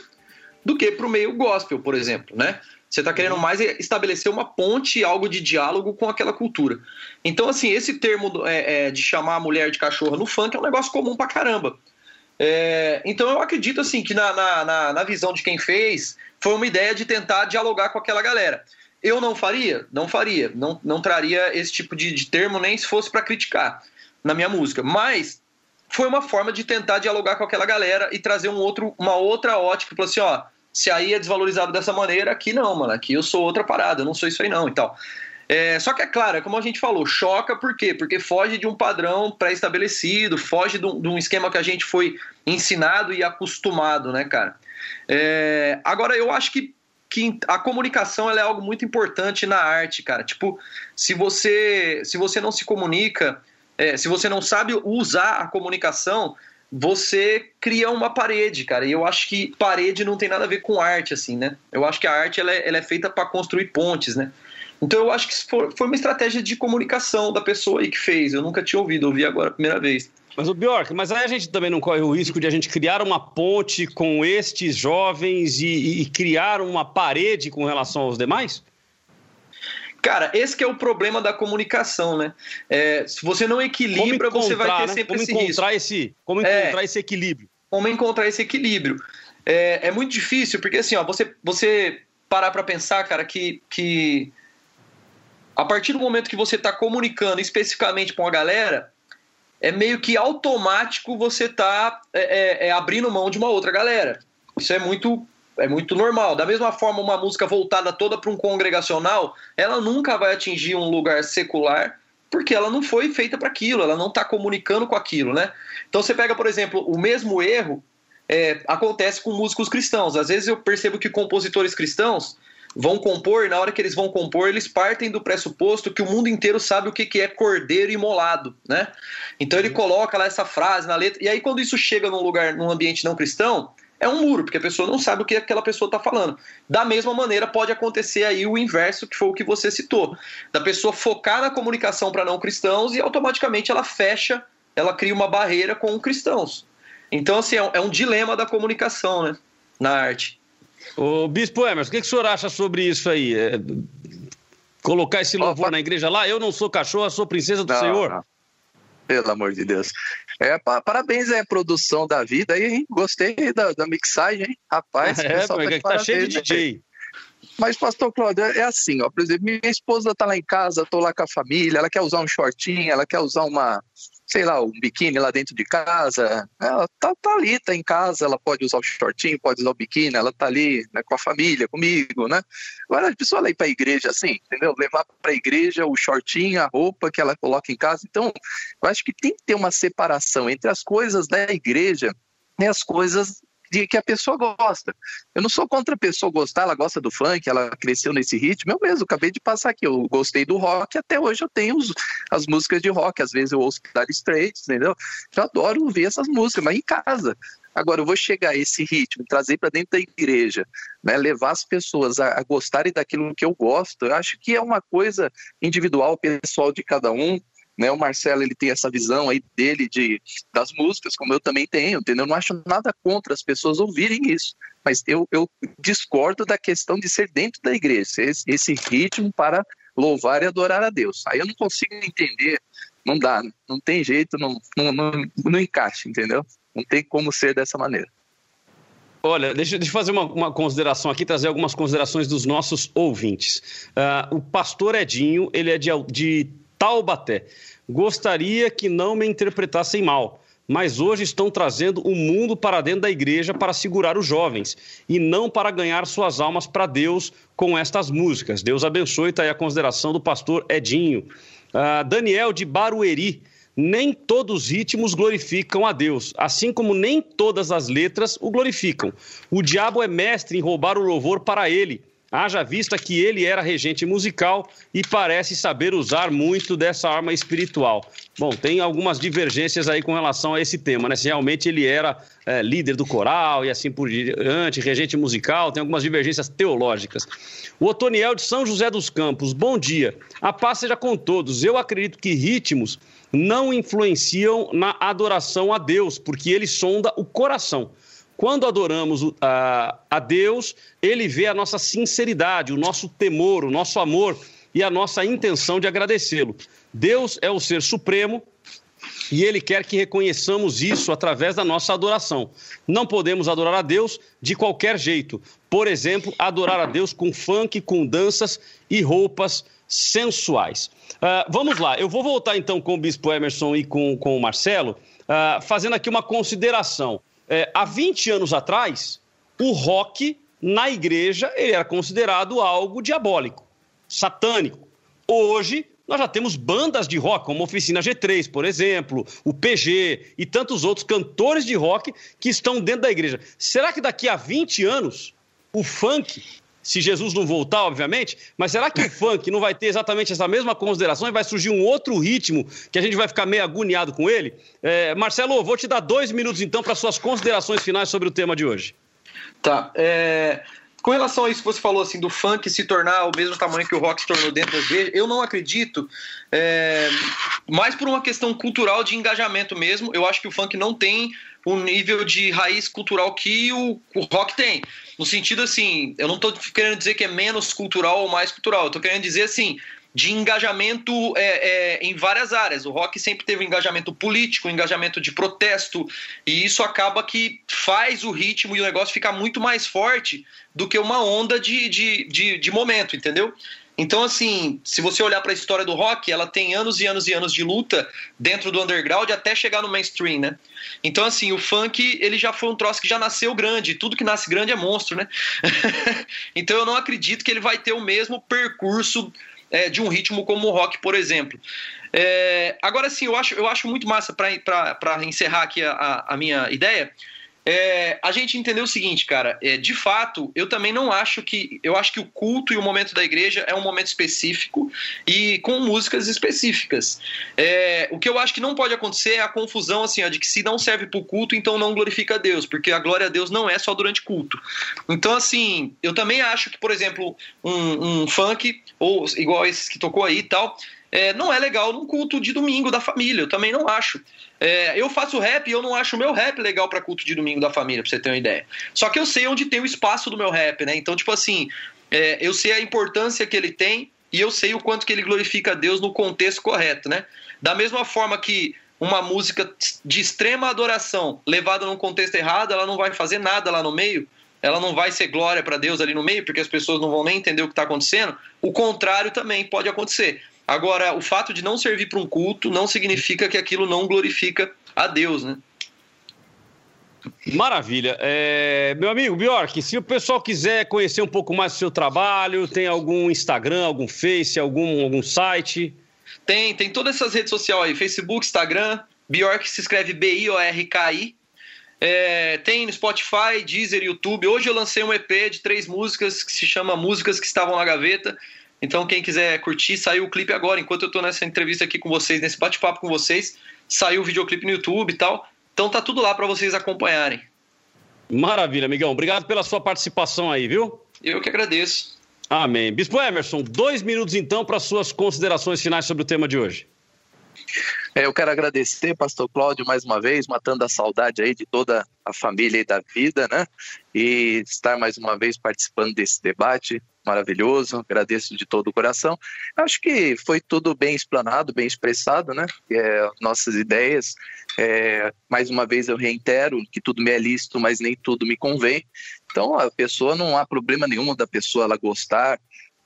do que pro meio gospel, por exemplo, né? Você tá querendo mais estabelecer uma ponte, algo de diálogo com aquela cultura. Então, assim, esse termo é, é, de chamar a mulher de cachorra no funk é um negócio comum pra caramba. É, então eu acredito assim que na, na, na, visão de quem fez foi uma ideia de tentar dialogar com aquela galera. Eu não faria? Não faria. Não, não traria esse tipo de, de termo nem se fosse para criticar na minha música. Mas foi uma forma de tentar dialogar com aquela galera e trazer um outro, uma outra ótica. Falou assim, ó, se aí é desvalorizado dessa maneira, aqui não, mano. Aqui eu sou outra parada, eu não sou isso aí não e tal. É, só que é claro, é como a gente falou, choca por quê? Porque foge de um padrão pré-estabelecido, foge de um, de um, esquema que a gente foi ensinado e acostumado, né, cara? É, agora, eu acho que, que a comunicação é algo muito importante na arte, cara. Tipo, se você, se você não se comunica, é, se você não sabe usar a comunicação, você cria uma parede, cara. E eu acho que parede não tem nada a ver com arte, assim, né? Eu acho que a arte ela é, ela é feita para construir pontes, né? Então eu acho que foi uma estratégia de comunicação da pessoa aí que fez. Eu nunca tinha ouvido, ouvi agora a primeira vez. Mas o Bjork, mas aí a gente também não corre o risco de a gente criar uma ponte com estes jovens e, e criar uma parede com relação aos demais? Cara, esse é o problema da comunicação, né? É, se você não equilibra, você vai ter né? sempre como esse encontrar risco. Esse, como encontrar é, esse equilíbrio? Como encontrar esse equilíbrio. É, é muito difícil, porque assim, ó, você, você parar para pensar, cara, que, que A partir do momento que você está comunicando especificamente com a galera, é meio que automático você tá é, é, é, abrindo mão de uma outra galera. Isso é muito é muito normal. Da mesma forma, uma música voltada toda para um congregacional, ela nunca vai atingir um lugar secular, porque ela não foi feita para aquilo, ela não está comunicando com aquilo, né? Então você pega, por exemplo, o mesmo erro é, acontece com músicos cristãos. Às vezes eu percebo que compositores cristãos vão compor, na hora que eles vão compor, eles partem do pressuposto que o mundo inteiro sabe o que é cordeiro imolado, né? Então ele coloca lá essa frase na letra, e aí quando isso chega num lugar, num ambiente não cristão, é um muro, porque a pessoa não sabe o que aquela pessoa está falando. Da mesma maneira, pode acontecer aí o inverso, que foi o que você citou, da pessoa focar na comunicação para não cristãos e automaticamente ela fecha, ela cria uma barreira com cristãos. Então, assim, é um, é um dilema da comunicação, né, na arte. Ô, Bispo Emerson, o que, que o senhor acha sobre isso aí? É, colocar esse louvor Opa. na igreja lá? Eu não sou cachorro, sou princesa do não, Senhor. Não. Pelo amor de Deus. É, parabéns a produção da vida aí, hein? Gostei da, da mixagem, hein? Rapaz, <laughs> é, tá, é tá cheio de DJ. Mas, pastor Cláudio, é assim, ó, por exemplo, minha esposa tá lá em casa, tô lá com a família, ela quer usar um shortinho, ela quer usar uma, sei lá, um biquíni lá dentro de casa. Ela tá, tá ali, tá em casa, ela pode usar o shortinho, pode usar o biquíni, ela tá ali né, com a família, comigo, né? Agora, a pessoa ir para a igreja assim, entendeu? Levar para a igreja o shortinho, a roupa que ela coloca em casa. Então, eu acho que tem que ter uma separação entre as coisas da igreja e as coisas de que a pessoa gosta. Eu não sou contra a pessoa gostar, ela gosta do funk, ela cresceu nesse ritmo. Eu mesmo acabei de passar aqui, eu gostei do rock, até hoje eu tenho os, as músicas de rock, às vezes eu ouço Dire Straits, entendeu? Eu adoro ouvir essas músicas, mas em casa. Agora, eu vou chegar a esse ritmo, trazer para dentro da igreja, né, levar as pessoas a, a, gostarem daquilo que eu gosto, eu acho que é uma coisa individual, pessoal de cada um. Né, o Marcelo ele tem essa visão aí dele de, das músicas, como eu também tenho, entendeu? Eu não acho nada contra as pessoas ouvirem isso, mas eu, eu discordo da questão de ser dentro da igreja, esse, esse ritmo para louvar e adorar a Deus. Aí eu não consigo entender, não dá, não tem jeito, não, não, não, não encaixa, entendeu? Não tem como ser dessa maneira. Olha, deixa, deixa eu fazer uma, uma, consideração aqui, trazer algumas considerações dos nossos ouvintes. Uh, o pastor Edinho, ele é de, de Taubaté. Gostaria que não me interpretassem mal, mas hoje estão trazendo o mundo para dentro da igreja para segurar os jovens e não para ganhar suas almas para Deus com estas músicas. Deus abençoe, está aí a consideração do pastor Edinho. Uh, Daniel de Barueri. Nem todos os ritmos glorificam a Deus, assim como nem todas as letras o glorificam. O diabo é mestre em roubar o louvor para ele Haja vista que ele era regente musical e parece saber usar muito dessa arma espiritual. Bom, tem algumas divergências aí com relação a esse tema, né? Se realmente ele era é, líder do coral e assim por diante, regente musical, tem algumas divergências teológicas. O Otoniel de São José dos Campos, bom dia. A paz seja com todos. Eu acredito que ritmos não influenciam na adoração a Deus, porque ele sonda o coração. Quando adoramos a, a Deus, ele vê a nossa sinceridade, o nosso temor, o nosso amor e a nossa intenção de agradecê-lo. Deus é o ser supremo e ele quer que reconheçamos isso através da nossa adoração. Não podemos adorar a Deus de qualquer jeito. Por exemplo, adorar a Deus com funk, com danças e roupas sensuais. Uh, vamos lá, eu vou voltar então com o Bispo Emerson e com, com o Marcelo, uh, fazendo aqui uma consideração é, há 20 anos atrás, o rock na igreja ele era considerado algo diabólico, satânico. Hoje, nós já temos bandas de rock, como Oficina G3, por exemplo, o PG e tantos outros cantores de rock que estão dentro da igreja. Será que daqui a 20 anos o funk se Jesus não voltar, obviamente, mas será que o funk não vai ter exatamente essa mesma consideração e vai surgir um outro ritmo que a gente vai ficar meio agoniado com ele? É, Marcelo, vou te dar dois minutos então para suas considerações finais sobre o tema de hoje. Tá. É, com relação a isso que você falou, assim, do funk se tornar o mesmo tamanho que o rock se tornou dentro das igrejas, eu não acredito, é, mais por uma questão cultural de engajamento mesmo. Eu acho que o funk não tem o nível de raiz cultural que o, o rock tem. No sentido assim, eu não estou querendo dizer que é menos cultural ou mais cultural, eu querendo dizer assim, de engajamento é, é, em várias áreas. O rock sempre teve um engajamento político, um engajamento de protesto, e isso acaba que faz o ritmo e o negócio ficar muito mais forte do que uma onda de, de, de, de momento, entendeu? Então, assim, se você olhar para a história do rock, ela tem anos e anos e anos de luta dentro do underground até chegar no mainstream, né? Então, assim, o funk, ele já foi um troço que já nasceu grande. Tudo que nasce grande é monstro, né? <laughs> então, eu não acredito que ele vai ter o mesmo percurso é, de um ritmo como o rock, por exemplo. É, agora, sim, eu acho, eu acho muito massa para encerrar aqui a, a minha ideia é, a gente entendeu o seguinte, cara. É, de fato, eu também não acho que. Eu acho que o culto e o momento da igreja é um momento específico e com músicas específicas. É, o que eu acho que não pode acontecer é a confusão assim, ó, de que se não serve para o culto, então não glorifica a Deus, porque a glória a Deus não é só durante culto. Então, assim, eu também acho que, por exemplo, um, um funk, ou igual esse que tocou aí e tal, é, não é legal num culto de domingo da família. Eu também não acho. É, eu faço rap e eu não acho o meu rap legal para culto de domingo da família, pra você ter uma ideia. Só que eu sei onde tem o espaço do meu rap, né? Então, tipo assim, é, eu sei a importância que ele tem e eu sei o quanto que ele glorifica a Deus no contexto correto, né? Da mesma forma que uma música de extrema adoração levada num contexto errado, ela não vai fazer nada lá no meio, ela não vai ser glória para Deus ali no meio, porque as pessoas não vão nem entender o que está acontecendo. O contrário também pode acontecer. Agora, o fato de não servir para um culto não significa que aquilo não glorifica a Deus, né? Maravilha. É, meu amigo Bjork, se o pessoal quiser conhecer um pouco mais do seu trabalho, tem algum Instagram, algum Face, algum, algum site? Tem, tem todas essas redes sociais aí, Facebook, Instagram, Bjork se escreve B-I-O-R-K-I. É, tem no Spotify, Deezer, YouTube. Hoje eu lancei um EP de três músicas que se chama Músicas que Estavam na Gaveta. Então, quem quiser curtir, saiu o clipe agora. Enquanto eu estou nessa entrevista aqui com vocês, nesse bate-papo com vocês, saiu o videoclipe no YouTube e tal. Então tá tudo lá para vocês acompanharem. Maravilha, amigão. Obrigado pela sua participação aí, viu? Eu que agradeço. Amém. Bispo Emerson, dois minutos então para suas considerações finais sobre o tema de hoje. É, eu quero agradecer, pastor Cláudio, mais uma vez, matando a saudade aí de toda a família e da vida, né? E estar mais uma vez participando desse debate maravilhoso, agradeço de todo o coração. Acho que foi tudo bem explanado, bem expressado, né? É, nossas ideias. É, mais uma vez eu reitero que tudo me é lícito, mas nem tudo me convém. Então a pessoa não há problema nenhum da pessoa ela gostar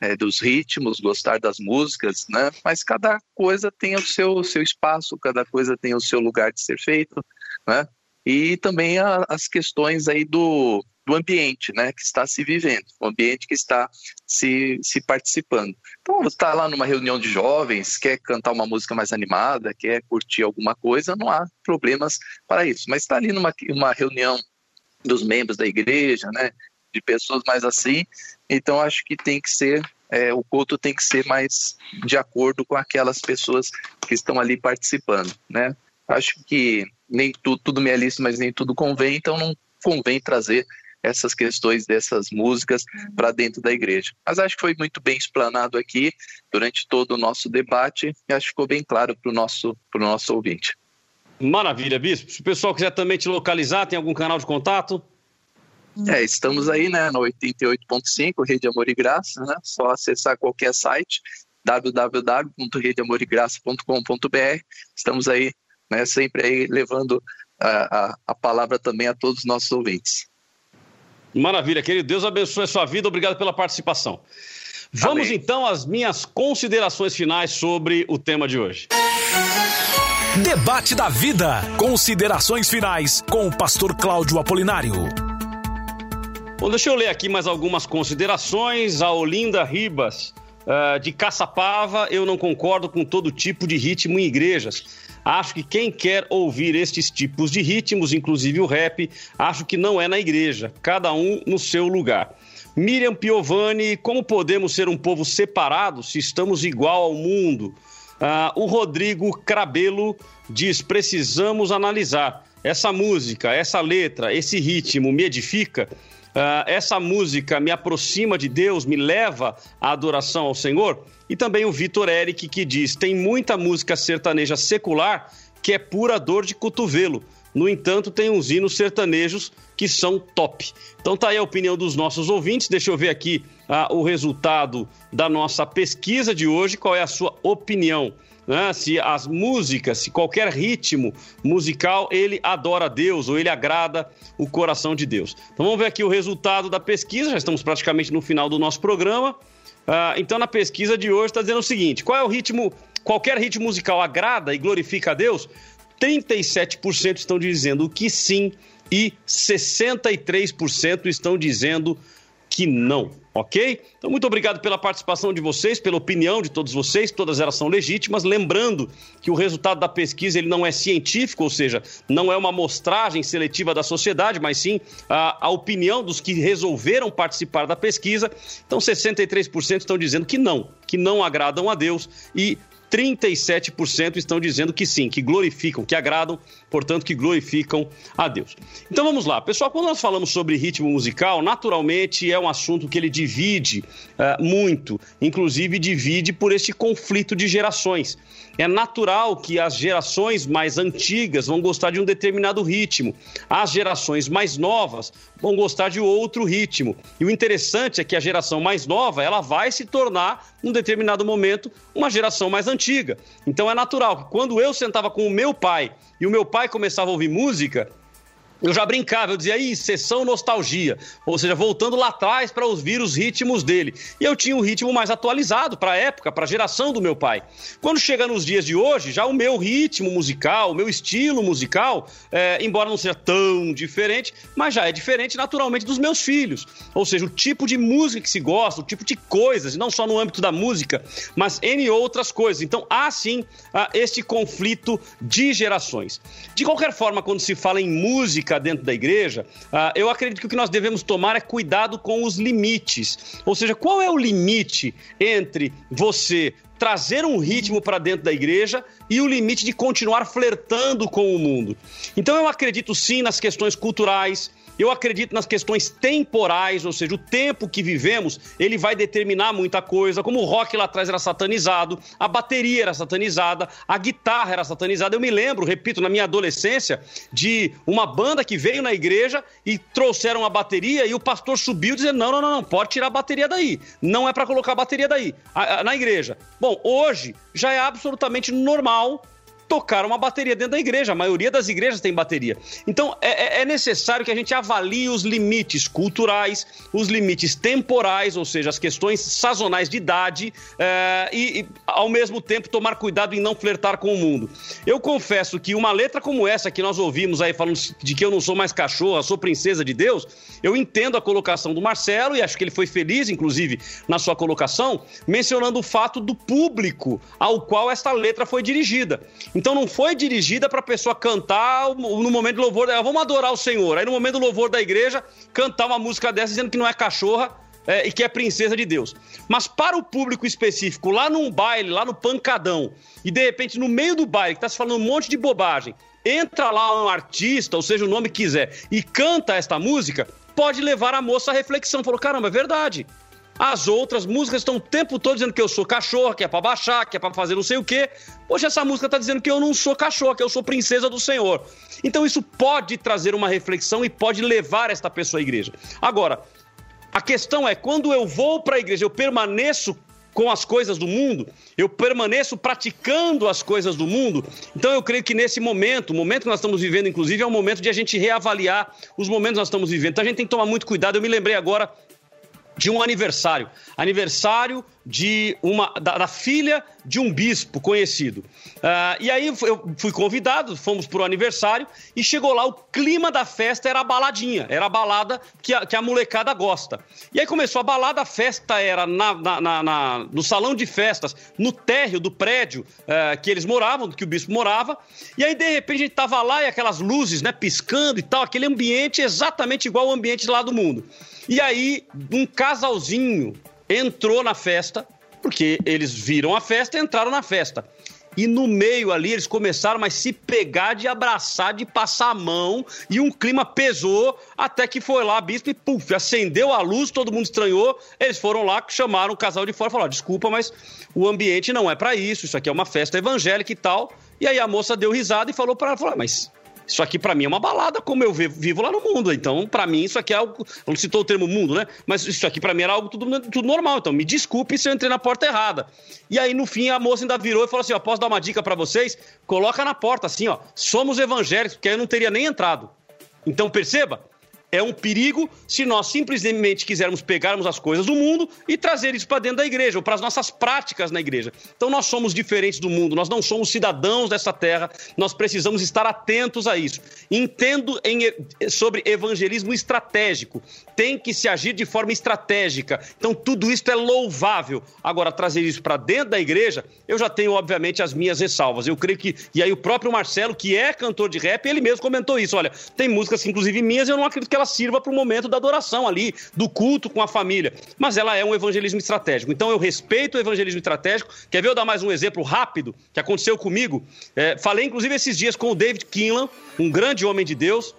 é, dos ritmos, gostar das músicas, né? Mas cada coisa tem o seu, seu espaço, cada coisa tem o seu lugar de ser feito, né? E também a, as questões aí do, do ambiente, né? Que está se vivendo, o ambiente que está se, se participando. Então, você está lá numa reunião de jovens, quer cantar uma música mais animada, quer curtir alguma coisa, não há problemas para isso. Mas está ali numa uma reunião dos membros da igreja, né? De pessoas mais assim, então acho que tem que ser é, o culto tem que ser mais de acordo com aquelas pessoas que estão ali participando, né? Acho que nem tudo, tudo me é lícito, mas nem tudo convém, então não convém trazer essas questões dessas músicas para dentro da igreja. Mas acho que foi muito bem explanado aqui durante todo o nosso debate e acho que ficou bem claro para o nosso, nosso ouvinte. Maravilha, Bispo. Se o pessoal quiser também te localizar, tem algum canal de contato? É, estamos aí, né, no 88.5, Rede Amor e Graça, né? Só acessar qualquer site www.redeamorigraça.com.br. Estamos aí, né, sempre aí levando a, a, a palavra também a todos os nossos ouvintes. Maravilha, querido. Deus abençoe a sua vida. Obrigado pela participação. Vamos Amém. então às minhas considerações finais sobre o tema de hoje. Debate da vida. Considerações finais com o pastor Cláudio Apolinário. Bom, deixa eu ler aqui mais algumas considerações. A Olinda Ribas, uh, de Caçapava, eu não concordo com todo tipo de ritmo em igrejas. Acho que quem quer ouvir estes tipos de ritmos, inclusive o rap, acho que não é na igreja, cada um no seu lugar. Miriam Piovani, como podemos ser um povo separado se estamos igual ao mundo? Uh, o Rodrigo Crabelo diz: precisamos analisar. Essa música, essa letra, esse ritmo me edifica? Uh, essa música me aproxima de Deus, me leva à adoração ao Senhor. E também o Vitor Eric que diz: tem muita música sertaneja secular que é pura dor de cotovelo. No entanto, tem uns hinos sertanejos que são top. Então tá aí a opinião dos nossos ouvintes. Deixa eu ver aqui uh, o resultado da nossa pesquisa de hoje. Qual é a sua opinião? Né? se as músicas, se qualquer ritmo musical ele adora Deus ou ele agrada o coração de Deus. Então vamos ver aqui o resultado da pesquisa, já estamos praticamente no final do nosso programa. Ah, então, na pesquisa de hoje, está dizendo o seguinte: qual é o ritmo, qualquer ritmo musical agrada e glorifica a Deus? 37% estão dizendo que sim e 63% estão dizendo que não, ok? Então, muito obrigado pela participação de vocês, pela opinião de todos vocês, todas elas são legítimas. Lembrando que o resultado da pesquisa ele não é científico, ou seja, não é uma amostragem seletiva da sociedade, mas sim a, a opinião dos que resolveram participar da pesquisa. Então, 63% estão dizendo que não, que não agradam a Deus e 37% estão dizendo que sim, que glorificam, que agradam, portanto, que glorificam a Deus. Então vamos lá, pessoal, quando nós falamos sobre ritmo musical, naturalmente é um assunto que ele divide uh, muito, inclusive divide por este conflito de gerações. É natural que as gerações mais antigas vão gostar de um determinado ritmo, as gerações mais novas vão gostar de outro ritmo. E o interessante é que a geração mais nova, ela vai se tornar, num determinado momento, uma geração mais antiga. Então é natural que quando eu sentava com o meu pai e o meu pai começava a ouvir música, eu já brincava, eu dizia, aí, sessão nostalgia, ou seja, voltando lá atrás para ouvir os ritmos dele. E eu tinha um ritmo mais atualizado para a época, para a geração do meu pai. Quando chega nos dias de hoje, já o meu ritmo musical, o meu estilo musical, é, embora não seja tão diferente, mas já é diferente naturalmente dos meus filhos. Ou seja, o tipo de música que se gosta, o tipo de coisas, não só no âmbito da música, mas em outras coisas. Então há sim este conflito de gerações. De qualquer forma, quando se fala em música, dentro da igreja, uh, eu acredito que o que nós devemos tomar é cuidado com os limites. Ou seja, qual é o limite entre você trazer um ritmo para dentro da igreja e o limite de continuar flertando com o mundo. Então eu acredito sim nas questões culturais, eu acredito nas questões temporais, ou seja, o tempo que vivemos, ele vai determinar muita coisa. Como o rock lá atrás era satanizado, a bateria era satanizada, a guitarra era satanizada. Eu me lembro, repito, na minha adolescência, de uma banda que veio na igreja e trouxeram a bateria e o pastor subiu dizendo: não, não, não, não pode tirar a bateria daí. Não é para colocar a bateria daí, na igreja. Bom, hoje já é absolutamente normal tocar uma bateria dentro da igreja. A maioria das igrejas tem bateria. Então é, é, é necessário que a gente avalie os limites culturais, os limites temporais, ou seja, as questões sazonais de idade, é, e, e, ao mesmo tempo tomar cuidado em não flertar com o mundo. Eu confesso que uma letra como essa que nós ouvimos aí falando de que eu não sou mais cachorra, sou princesa de Deus, eu entendo a colocação do Marcelo e acho que ele foi feliz, inclusive, na sua colocação, mencionando o fato do público ao qual esta letra foi dirigida. Então não foi dirigida para a pessoa cantar no momento do louvor, ah, vamos adorar o Senhor. Aí no momento do louvor da igreja, cantar uma música dessa dizendo que não é cachorra é, e que é princesa de Deus. Mas para o público específico, lá num baile, lá no pancadão, e de repente no meio do baile, que está se falando um monte de bobagem, entra lá um artista, ou seja, o nome que quiser, e canta esta música, pode levar a moça à reflexão. Falou, caramba, é verdade. As outras músicas estão o tempo todo dizendo que eu sou cachorro, que é para baixar, que é para fazer não sei o quê. Hoje essa música está dizendo que eu não sou cachorro, que eu sou princesa do Senhor. Então isso pode trazer uma reflexão e pode levar esta pessoa à igreja. Agora, a questão é quando eu vou para a igreja, eu permaneço com as coisas do mundo, eu permaneço praticando as coisas do mundo. Então eu creio que nesse momento, o momento que nós estamos vivendo, inclusive, é um momento de a gente reavaliar os momentos que nós estamos vivendo. Então a gente tem que tomar muito cuidado. Eu me lembrei agora de um aniversário. Aniversário de uma da, da filha de um bispo conhecido. Uh, e aí eu fui convidado, fomos para o aniversário e chegou lá, o clima da festa era a baladinha, era a balada que a, que a molecada gosta. E aí começou a balada, a festa era na, na, na, no salão de festas, no térreo do prédio uh, que eles moravam, que o bispo morava. E aí de repente a gente tava lá e aquelas luzes, né, piscando e tal, aquele ambiente exatamente igual ao ambiente lá do mundo. E aí, um casalzinho entrou na festa, porque eles viram a festa e entraram na festa. E no meio ali eles começaram a se pegar de abraçar, de passar a mão, e um clima pesou, até que foi lá a bispo e puf, acendeu a luz, todo mundo estranhou. Eles foram lá, chamaram o casal de fora falaram: desculpa, mas o ambiente não é para isso, isso aqui é uma festa evangélica e tal. E aí a moça deu risada e falou para ela: falou, ah, mas isso aqui para mim é uma balada como eu vivo lá no mundo. Então, para mim, isso aqui é algo. Não citou o termo mundo, né? Mas isso aqui para mim era algo tudo, tudo normal. Então, me desculpe se eu entrei na porta errada. E aí, no fim, a moça ainda virou e falou assim: ó, posso dar uma dica para vocês? Coloca na porta assim, ó. Somos evangélicos, porque aí eu não teria nem entrado. Então, perceba, é um perigo se nós simplesmente quisermos pegarmos as coisas do mundo e trazer isso para dentro da igreja, ou para as nossas práticas na igreja. Então nós somos diferentes do mundo, nós não somos cidadãos dessa terra, nós precisamos estar atentos a isso. Entendo em, sobre evangelismo estratégico, tem que se agir de forma estratégica. Então tudo isso é louvável. Agora, trazer isso para dentro da igreja, eu já tenho, obviamente, as minhas ressalvas. Eu creio que. E aí, o próprio Marcelo, que é cantor de rap, ele mesmo comentou isso. Olha, tem músicas, inclusive minhas, eu não acredito que ela sirva para o momento da adoração ali, do culto com a família. Mas ela é um evangelismo estratégico. Então, eu respeito o evangelismo estratégico. Quer ver eu dar mais um exemplo rápido que aconteceu comigo? É, falei, inclusive, esses dias com o David Kinlan, um grande homem de Deus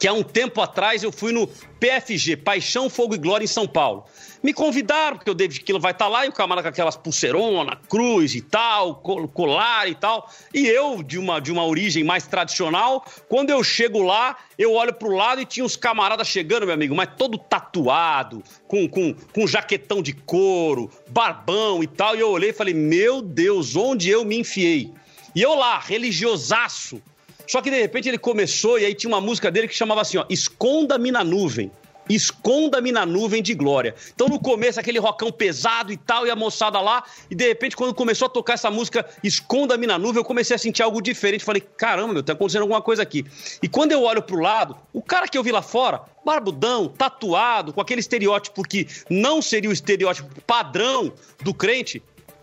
que há um tempo atrás eu fui no PFG, Paixão, Fogo e Glória, em São Paulo. Me convidaram, porque o David Kilo vai estar lá, e o camarada com aquelas pulseirona, cruz e tal, colar e tal. E eu, de uma, de uma origem mais tradicional, quando eu chego lá, eu olho pro lado e tinha uns camaradas chegando, meu amigo, mas todo tatuado, com, com, com jaquetão de couro, barbão e tal. E eu olhei e falei, meu Deus, onde eu me enfiei? E eu lá, religiosaço, só que de repente ele começou e aí tinha uma música dele que chamava assim, ó, Esconda-me na nuvem. Esconda-me na nuvem de glória. Então no começo aquele rocão pesado e tal, e a moçada lá, e de repente quando começou a tocar essa música Esconda-me na nuvem, eu comecei a sentir algo diferente. Falei, caramba, meu, tá acontecendo alguma coisa aqui. E quando eu olho pro lado, o cara que eu vi lá fora, barbudão, tatuado, com aquele estereótipo que não seria o estereótipo padrão do crente,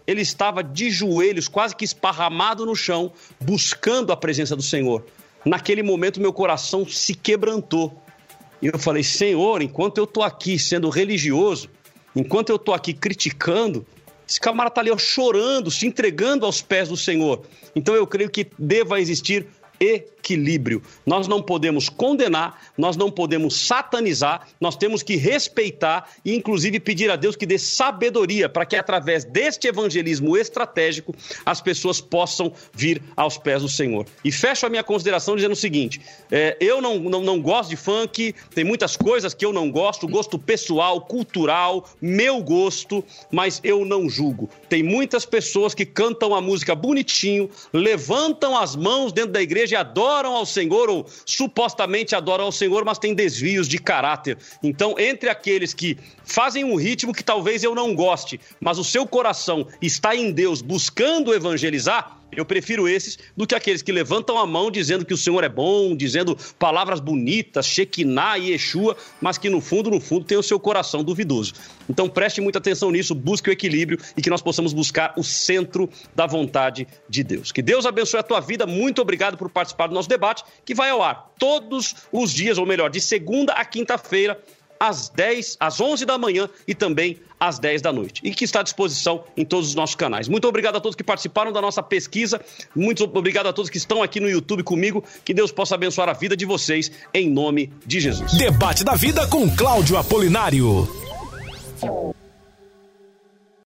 ele estava de joelhos, quase que esparramado no chão, buscando a presença do Senhor. Naquele momento, meu coração se quebrantou. E eu falei: Senhor, enquanto eu estou aqui sendo religioso, enquanto eu estou aqui criticando, esse camarada está ali ó, chorando, se entregando aos pés do Senhor. Então eu creio que deva existir equilíbrio. Nós não podemos condenar, nós não podemos satanizar, nós temos que respeitar e, inclusive, pedir a Deus que dê sabedoria para que, através deste evangelismo estratégico, as pessoas possam vir aos pés do Senhor. E fecho a minha consideração dizendo o seguinte: é, eu não, não, não gosto de funk, tem muitas coisas que eu não gosto, gosto pessoal, cultural, meu gosto, mas eu não julgo. Tem muitas pessoas que cantam a música bonitinho, levantam as mãos dentro da igreja igreja adoram ao Senhor ou supostamente adoram ao Senhor, mas têm desvios de caráter. Então, entre aqueles que fazem um ritmo que talvez eu não goste, mas o seu coração está em Deus buscando evangelizar, eu prefiro esses do que aqueles que levantam a mão dizendo que o Senhor é bom, dizendo palavras bonitas, Shekinah e Yeshua, mas que no fundo, no fundo, tem o seu coração duvidoso. Então preste muita atenção nisso, busque o equilíbrio e que nós possamos buscar o centro da vontade de Deus. Que Deus abençoe a tua vida. Muito obrigado por participar do nosso debate, que vai ao ar todos os dias, ou melhor, de segunda a quinta-feira, às 10, às 11 da manhã e também às 10 da noite. E que está à disposição em todos os nossos canais. Muito obrigado a todos que participaram da nossa pesquisa. Muito obrigado a todos que estão aqui no YouTube comigo. Que Deus possa abençoar a vida de vocês em nome de Jesus. Debate da vida com Cláudio Apolinário.